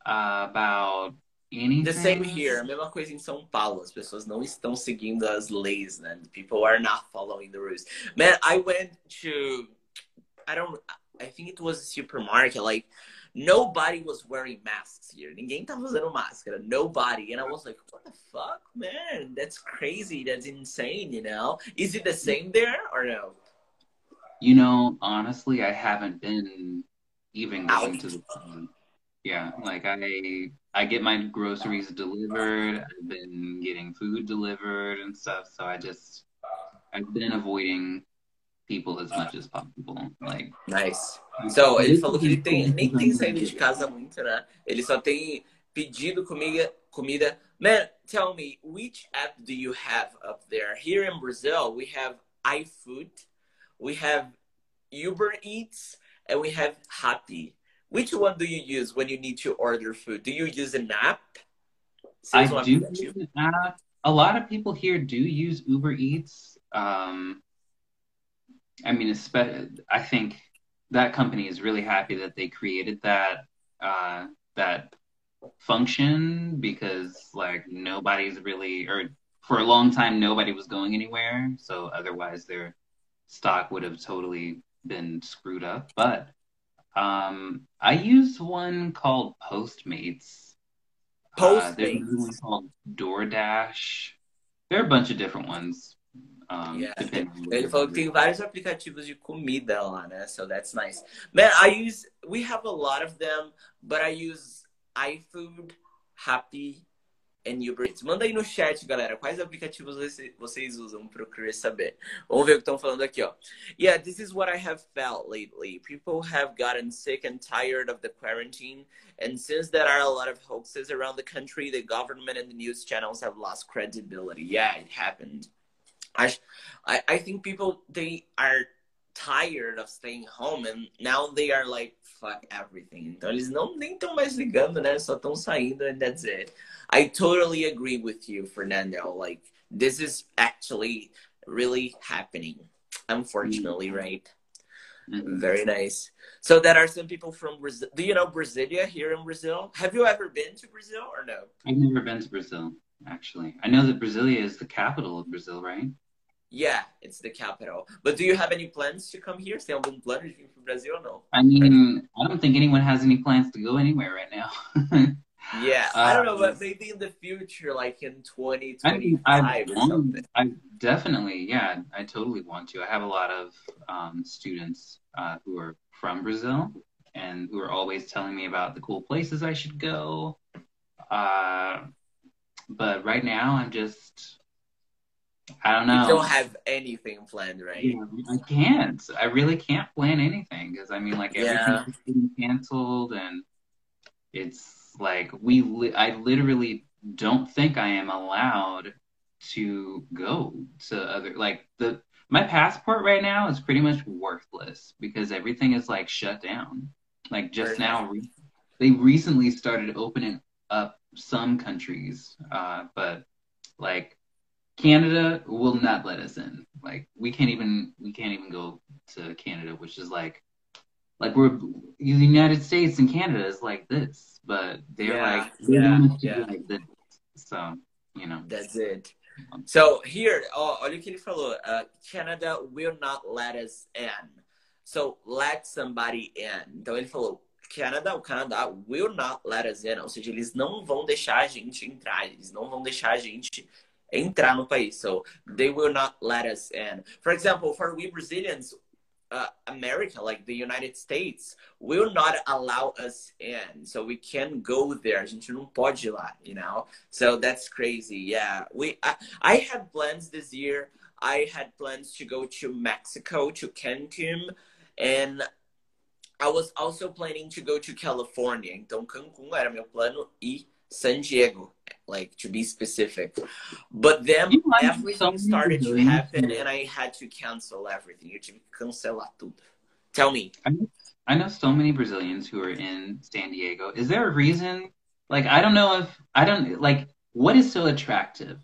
uh, about Anything? The same here. A mesma coisa em São Paulo. As pessoas não estão seguindo as leis, né? People are not following the rules. Man, I went to I don't I think it was a supermarket like nobody was wearing masks here. Ninguém tava usando máscara. Nobody. And I was like, what the fuck, man? That's crazy. That's insane, you know? Is it the same there or no? You know, honestly, I haven't been even going Out. to the yeah, like I I get my groceries oh, delivered. I've been getting food delivered and stuff. So I just I've been avoiding people as much as possible. Like nice. So ele falou que ele tem, nem tem saído de casa muito, né? Ele só tem pedido comida, comida. Man, tell me, which app do you have up there? Here in Brazil, we have iFood, we have Uber Eats, and we have Rappi. Which one do you use when you need to order food? Do you use an app? I do use an app. A lot of people here do use Uber Eats. Um, I mean, I think that company is really happy that they created that uh, that function because like nobody's really or for a long time nobody was going anywhere. So otherwise their stock would have totally been screwed up. But um, I use one called Postmates. Postmates. Uh, there's one called DoorDash. There are a bunch of different ones. Um, yeah. Ele falou que tem vários aplicativos de comida lá, né? So that's nice. Man, I use, we have a lot of them, but I use iFood, Rappi, and Uber Eats. Manda aí no chat, galera, quais aplicativos vocês usam para eu querer saber. Vamos ver o que estão falando aqui, ó. Yeah, this is what I have felt lately. People have gotten sick and tired of the quarantine, and since there are a lot of hoaxes around the country, the government and the news channels have lost credibility. Yeah, it happened. I, I, I think people they are tired of staying home and now they are like fuck everything. Então eles não nem estão mais ligando, né? Só estão saindo and that's it. I totally agree with you, Fernando. Like this is actually really happening, unfortunately, mm-hmm. right? Mm-hmm. Very nice. So there are some people from Brazil. Do you know Brasilia here in Brazil? Have you ever been to Brazil or no? I've never been to Brazil, actually. I know that Brasilia is the capital of Brazil, right? Yeah, it's the capital. But do you have any plans to come here? Você tem algum plano de vir para Brasil or no? I mean, I don't think anyone has any plans to go anywhere right now. Yeah, I don't know, but um, maybe in the future, like in 2025 I, I or something. I definitely, yeah, I totally want to. I have a lot of um, students uh, who are from Brazil and who are always telling me about the cool places I should go. Uh, but right now, I'm just I don't know. You don't have anything planned, right? Yeah, I can't. I really can't plan anything because I mean, like everything's yeah. being canceled, and it's like we. Li- I literally don't think I am allowed to go to other like the my passport right now is pretty much worthless because everything is like shut down. Like just now, re- they recently started opening up some countries, uh, but like Canada will not let us in. Like we can't even we can't even go to Canada, which is like like we're the United States and Canada is like this, but they're yeah, like yeah, yeah. like this. So you know. That's it. So here, oh, olha o que ele falou. Uh, Canada will not let us in. So let somebody in. Então ele falou, Canada, o Canadá will not let us in. Ou seja, eles não vão deixar a gente entrar. Eles não vão deixar a gente entrar no país. So they will not let us in. For example, for we Brazilians, uh, America, like the United States, will not allow us in. So we can't go there. A gente não pode ir lá, you know? So that's crazy. Yeah. We I, I had plans this year. I had plans to go to Mexico, to Cancun, and I was also planning to go to California. Então Cancun era meu plano e San Diego like to be specific. But then everything started to happen and I had to cancel everything. You tive que cancelar tudo. Tell me. I know so many Brazilians who are in San Diego. Is there a reason? Like, I don't know if, I don't, like, what is so attractive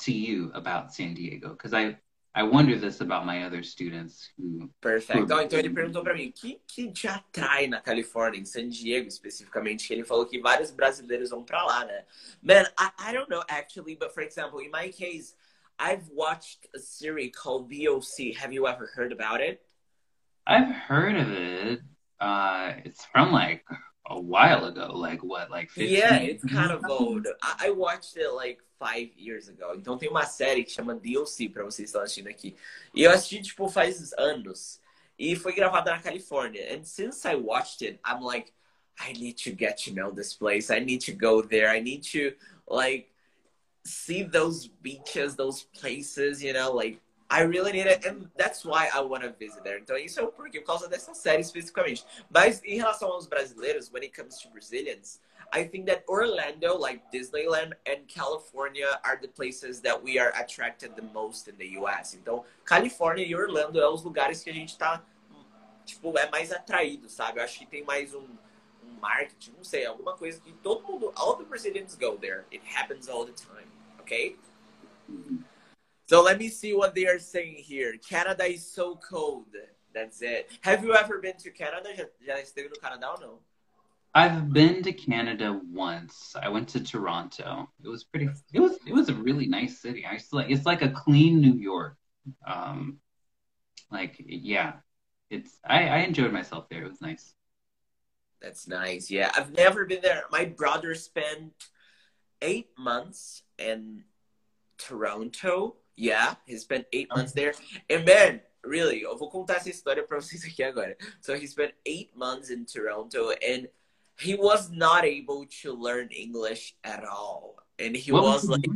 to you about San Diego? Because I, I wonder this about my other students who. Perfeito. Who... Então ele perguntou para mim, o que, que te atrai na Califórnia, em San Diego especificamente? Ele falou que vários brasileiros vão para lá, né? Man, I, I don't know actually, but for example, in my case, I've watched a series called VOC. Have you ever heard about it? I've heard of it. Uh, it's from like a while ago. Like what? Like 15? Yeah, it's kind of old. I, I watched it like five years ago. Então tem uma série que chama The O.C. para vocês estão assistindo aqui. E eu assisti tipo faz anos. E foi gravada na Califórnia. And since I watched it, I'm like, I need to get to know this place. I need to go there. I need to like see those beaches, those places, you know, like I really need it, and that's why I want to visit there. Então, isso é o porquê, por causa dessa série especificamente. Mas, em relação aos brasileiros, when it comes to Brazilians, I think that Orlando, like Disneyland and California, are the places that we are attracted the most in the US. Então, Califórnia e Orlando é os lugares que a gente tá, tipo, é mais atraído, sabe? Eu acho que tem mais um, um marketing, não sei, alguma coisa que todo mundo, all the Brazilians go there. It happens all the time, okay? So let me see what they are saying here. Canada is so cold. That's it. Have you ever been to Canada? Já, já esteve no Canadá ou não? I've been to Canada once. I went to Toronto. It was pretty. It was. It was a really nice city. I like. It's like a clean New York. Um, like yeah, it's. I I enjoyed myself there. It was nice. That's nice. Yeah, I've never been there. My brother spent eight months in Toronto Yeah, he spent eight months there. And man, really, eu vou contar essa história pra vocês aqui agora. So he spent eight months in Toronto and he was not able to learn English at all. And he what was like.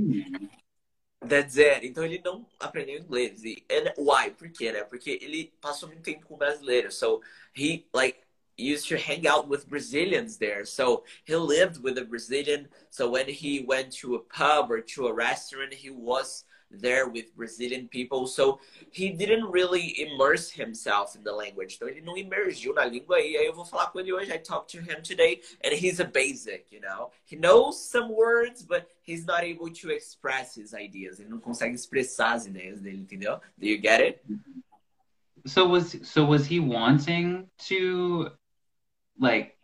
That's it. Então ele não aprendeu inglês. E, and why? Por quê, né? Porque ele passou muito tempo com brasileiros. So he like used to hang out with Brazilians there. So he lived with a Brazilian. So when he went to a pub or to a restaurant, he was there with Brazilian people, so he didn't really immerse himself in the language. Então ele não imergiu na língua e aí eu vou falar com ele hoje. I talked to him today and he's a basic, you know. He knows some words, but he's not able to express his ideas. Ele não consegue expressar as ideias dele, entendeu? Do you get it? So was so was he wanting to like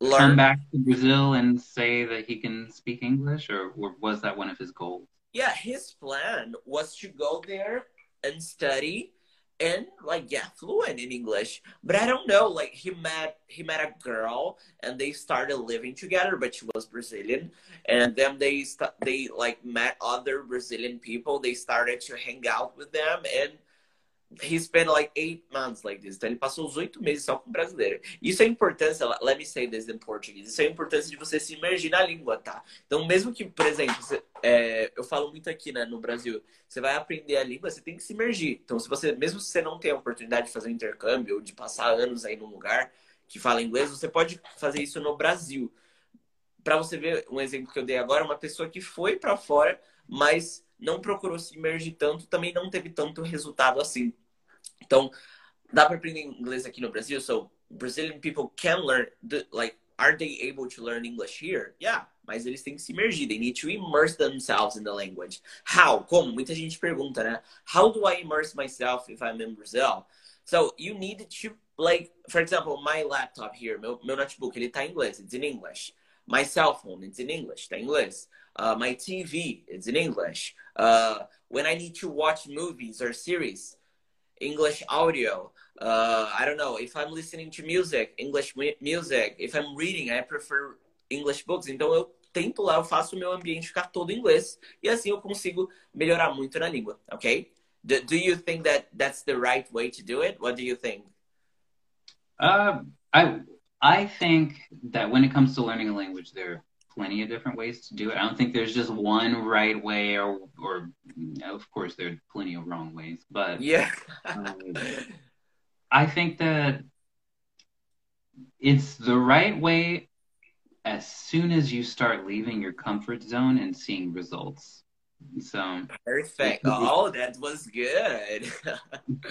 Learn. come back to Brazil and say that he can speak English or, or was that one of his goals? Yeah, his plan was to go there and study and like yeah fluent in english. But i don't know like he met he met a girl and they started living together but she was brazilian. And then they they like met other brazilian people. They started to hang out with them and he spent like eight months like this. Então ele passou os oito meses só com brasileiro. Isso é a importância, let me say this in Portuguese, isso é a importância de você se imergir na língua, tá? Então mesmo que, por exemplo, você, é, eu falo muito aqui né, no Brasil, você vai aprender a língua, você tem que se imergir. Então se você, mesmo se você não tem a oportunidade de fazer um intercâmbio ou de passar anos aí num lugar que fala inglês, você pode fazer isso no Brasil. Para você ver um exemplo que eu dei agora, uma pessoa que foi para fora, mas não procurou se imergir tanto, também não teve tanto resultado assim. Então, dá para aprender inglês aqui no Brasil. So, Brazilian people can learn, the, like, are they able to learn English here? Yeah, mas eles têm que se imergir. They need to immerse themselves in the language. How? Como? Muita gente pergunta, né? How do I immerse myself if I'm in Brazil? So, you need to, like, for example, my laptop here, meu, meu notebook, ele tá em inglês. It's in English. My cell phone, it's in English. Tá em inglês. Uh, my TV, it's in English. Uh, when I need to watch movies or series, English audio. Uh, I don't know if I'm listening to music, English music. If I'm reading, I prefer English books. Então eu tento lá, eu faço o meu ambiente ficar todo em inglês e assim eu consigo melhorar muito na língua, ok? Do, do you think that that's the right way to do it? What do you think? Uh, I I think that when it comes to learning a language, there plenty of different ways to do it. I don't think there's just one right way, or or of course there are plenty of wrong ways. But yeah, um, I think that it's the right way as soon as you start leaving your comfort zone and seeing results. So perfect. Oh, that was good.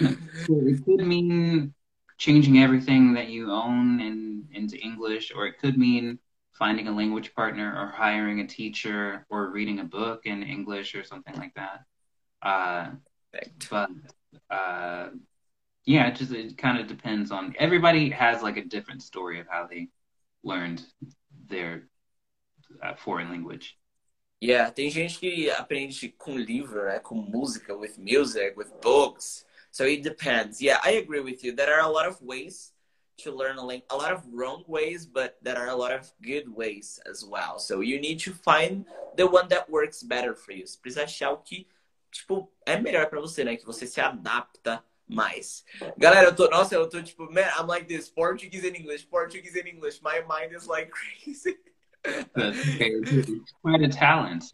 it could mean changing everything that you own in, into English, or it could mean finding a language partner or hiring a teacher or reading a book in English or something like that. Uh, but uh, yeah, it just it kind of depends on everybody has like a different story of how they learned their uh, foreign language. Yeah, tem gente que aprende com livro, né? com música, with music, with books. So it depends. Yeah, I agree with you. There are a lot of ways to learn a language, a lot of wrong ways, but there are a lot of good ways as well. So you need to find the one that works better for you. Você precisa achar o que, tipo, é melhor para você, né? Que você se adapta mais. Galera, eu tô, nossa, eu tô tipo, man, I'm like this, Portuguese and English, Portuguese and English. My mind is like crazy. Quite a talent.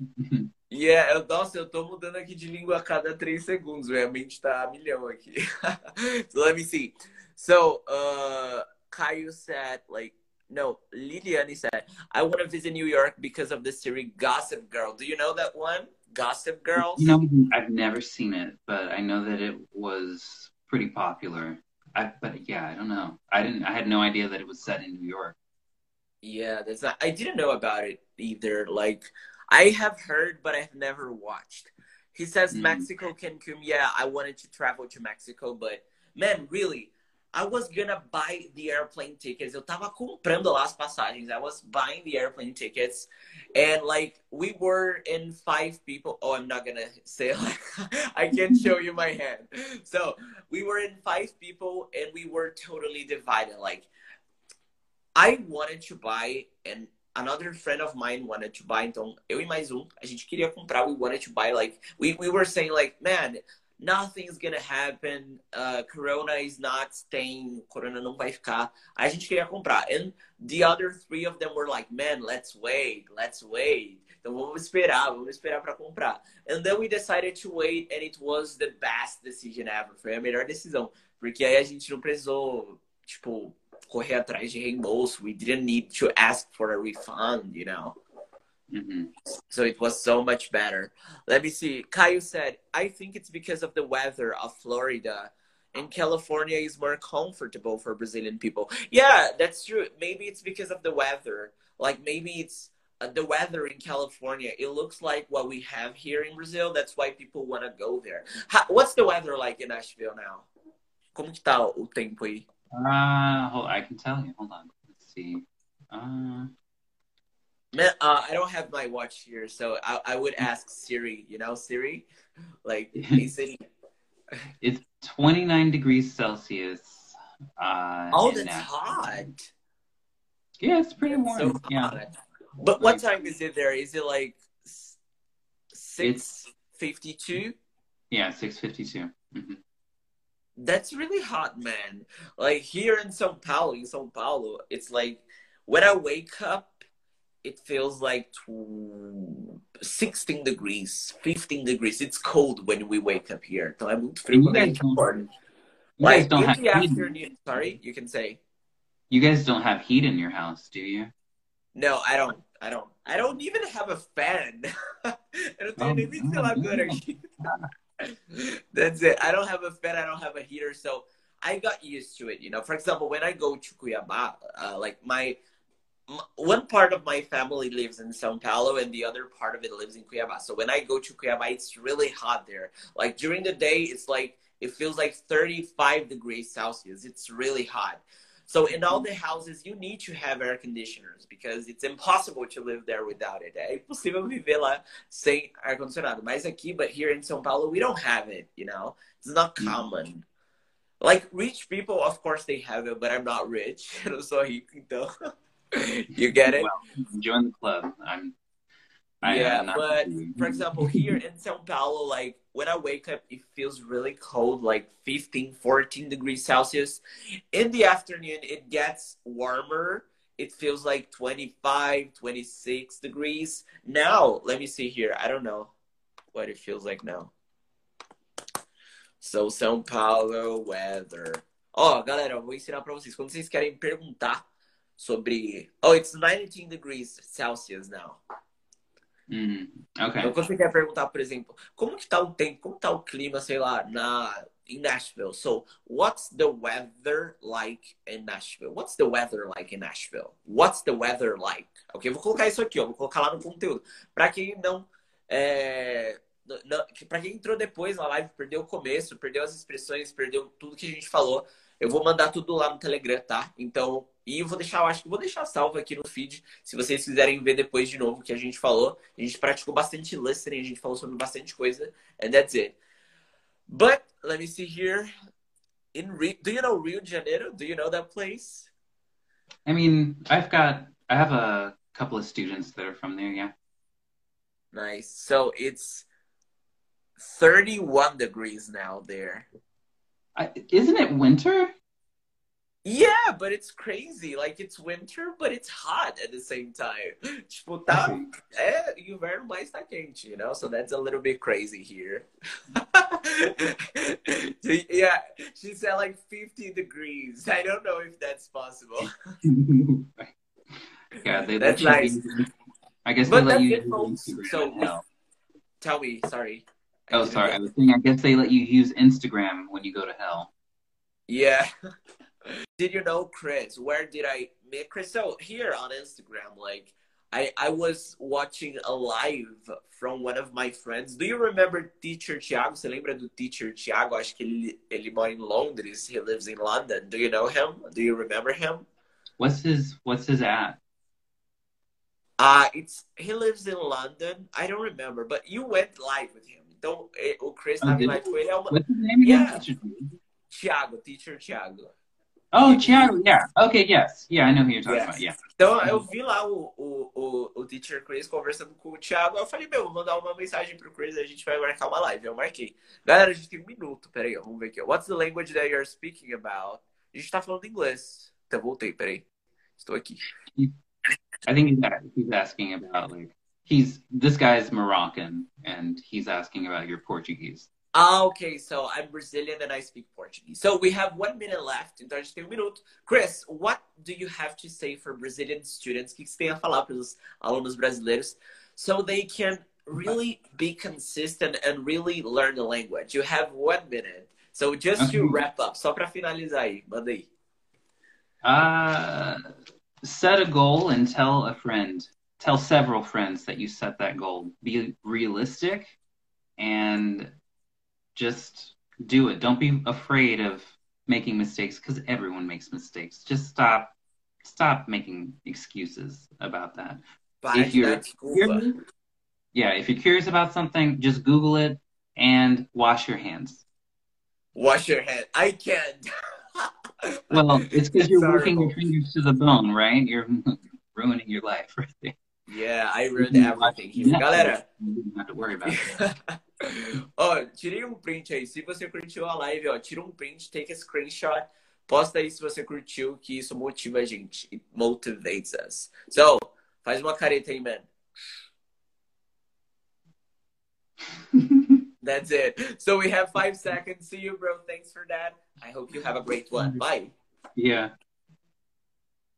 Yeah, eu, nossa, eu tô mudando aqui de língua a cada três segundos. Minha mente tá a milhão aqui. so let me see. So, uh, Caio said, like, no, Liliane said, I want to visit New York because of the series Gossip Girl. Do you know that one? Gossip Girl? You know, I've never seen it, but I know that it was pretty popular. I, but yeah, I don't know. I didn't. I had no idea that it was set in New York. Yeah, that's not. I didn't know about it either. Like, I have heard, but I've never watched. He says mm. Mexico Cancun. Yeah, I wanted to travel to Mexico, but man, really, I was gonna buy the airplane tickets. Eu tava comprando lá as passagens. I was buying the airplane tickets. And like we were in five people. Oh, I'm not gonna say like I can't show you my hand. So we were in five people and we were totally divided. Like I wanted to buy and another friend of mine wanted to buy. Então, eu e mais um, a gente queria comprar. We wanted to buy like we, we were saying like, man, nothing's gonna happen, uh, Corona is not staying, Corona não vai ficar. A gente queria comprar. And the other three of them were like, man, let's wait, let's wait. Então vamos esperar, vamos esperar para comprar. And then we decided to wait and it was the best decision ever. Foi a melhor decisão. Porque aí a gente não precisou, tipo, correr atrás de reembolso. We didn't need to ask for a refund, you know. Mm-hmm. So it was so much better. Let me see. Caio said, I think it's because of the weather of Florida. And California is more comfortable for Brazilian people. Yeah, that's true. Maybe it's because of the weather. Like maybe it's uh, the weather in California. It looks like what we have here in Brazil. That's why people want to go there. How, what's the weather like in Nashville now? Como que tá o tempo aí? Uh, hold, I can tell you. Hold on. Let's see. Uh, Man, uh, I don't have my watch here, so I, I would ask Siri. You know, Siri, like, hey Siri. It's 29 degrees Celsius. Uh, Oh, that's Nashville. hot. Yeah, it's pretty warm. so yeah. But what time is it there? Is it like six fifty-two? yeah, 6:52. hmm That's really hot, man. Like here in São Paulo, in São Paulo, it's like when I wake up, it feels like tw- 16 degrees, 15 degrees. It's cold when we wake up here. Então é muito frio You quando a guys gente don't, acorda. you guys Like don't in have the heat. afternoon. Sorry, you can say. You guys don't have heat in your house, do you? No, I don't. I don't. I don't even have a fan. Não tenho Oh, nem ventilador no. aqui. That's it. I don't have a fan. I don't have a heater, so I got used to it. You know, for example, when I go to Cuiabá, uh, like my one part of my family lives in São Paulo, and the other part of it lives in Cuiabá. So when I go to Cuiabá, it's really hot there. Like during the day, it's like it feels like 35 degrees Celsius. It's really hot. So in all the houses, you need to have air conditioners because it's impossible to live there without it. É impossível viver lá sem ar condicionado. Mas aqui, but here in São Paulo, we don't have it. You know, it's not mm. common. Like rich people, of course, they have it, but I'm not rich. Eu não sou rico, então. you get it? Well, join the club. I'm. I yeah, but for example, here in São Paulo, like when I wake up, it feels really cold, like 15, 14 degrees Celsius. In the afternoon, it gets warmer. It feels like 25, 26 degrees. Now, let me see here. I don't know what it feels like now. So, São Paulo weather. Ó, galera, eu vou ensinar pra vocês. Quando vocês querem perguntar sobre. Oh, it's 19 degrees Celsius now. Mm, okay. Então, quando você quer perguntar, por exemplo, como que tá o tempo, como tá o clima, sei lá, na em Nashville. So, what's the weather like in Nashville? What's the weather like in Nashville? What's the weather like? Ok, vou colocar isso aqui, ó, vou colocar lá no conteúdo. Pra quem não é, não, para quem entrou depois na live, perdeu o começo, perdeu as expressões, perdeu tudo que a gente falou. Eu vou mandar tudo lá no Telegram, tá? Então, e eu vou deixar, eu acho que vou deixar salvo aqui no feed, se vocês quiserem ver depois de novo o que a gente falou. A gente praticou bastante listening, a gente falou sobre bastante coisa, and that's it. But let me see here. In Rio, do you know Rio de Janeiro? Do you know that place? I mean, I've got, I have a couple of students that are from there. Yeah. Nice. So it's 31 degrees now there. Isn't it winter? Yeah, but it's crazy. Like it's winter, but it's hot at the same time. Tipo, tá, é inverno, mas tá quente, you know? So that's a little bit crazy here. yeah, she said like 50 degrees. I don't know if that's possible. yeah, they That's you nice. I guess But they let you it, folks. So- hell. Tell me, sorry. Oh, sorry. I was saying, I guess they let you use Instagram when you go to hell. Yeah. did you know Chris? Where did I meet Chris? So here on Instagram, like I I was watching a live from one of my friends. Do you remember Teacher Thiago? Você lembra do Teacher Thiago? Acho que ele, ele mora em Londres. He lives in London. Do you know him? Do you remember him? What's his What's his at? Uh it's he lives in London. I don't remember, but you went live with him. Então, eh, o Chris live com ele. É uma... What's his name again? Yeah. Teacher- Thiago, Teacher Thiago. Oh, Thiago. Yeah. Okay. Yes. Yeah, I know who you're talking Yes. about. Yeah. Então eu vi lá o, o, o, o Teacher Chris conversando com o Thiago. Eu falei, meu, vou mandar uma mensagem pro Chris e a gente vai marcar uma live. Eu marquei. Galera, a gente tem um minuto. Peraí, vamos ver aqui. What's the language that you're speaking about? A gente tá falando inglês. Então voltei, peraí. Estou aqui. I think he's asking about like he's this guy's Moroccan and he's asking about your Portuguese. Ah, okay. So I'm Brazilian and I speak Portuguese. So we have one minute left. Então a gente tem um minuto. Chris, what do you have to say for Brazilian students? O que você tem a falar para os alunos brasileiros so they can really be consistent and really learn the language? You have one minute. So just to wrap up, só para finalizar aí, manda aí. Uh, set a goal and tell a friend, tell several friends that you set that goal. Be realistic and just do it. Don't be afraid of making mistakes because everyone makes mistakes. Just stop, stop making excuses about that. If you're desculpa. Yeah, if you're curious about something, just Google it and wash your hands. Wash your hand. I can't. Well, it's because you're working your fingers to the bone, right? You're ruining your life right there. Yeah, I watch everything. Netflix, Galera, You don't have to worry about it. ó, tirei um print aí. Se você curtiu a live, ó, tira um print, take a screenshot, posta aí se você curtiu, que isso motiva a gente. It motivates us. So, faz uma careta aí, man. That's it. So we have five seconds. See you, bro. Thanks for that. I hope you have a great one. Bye. yeah.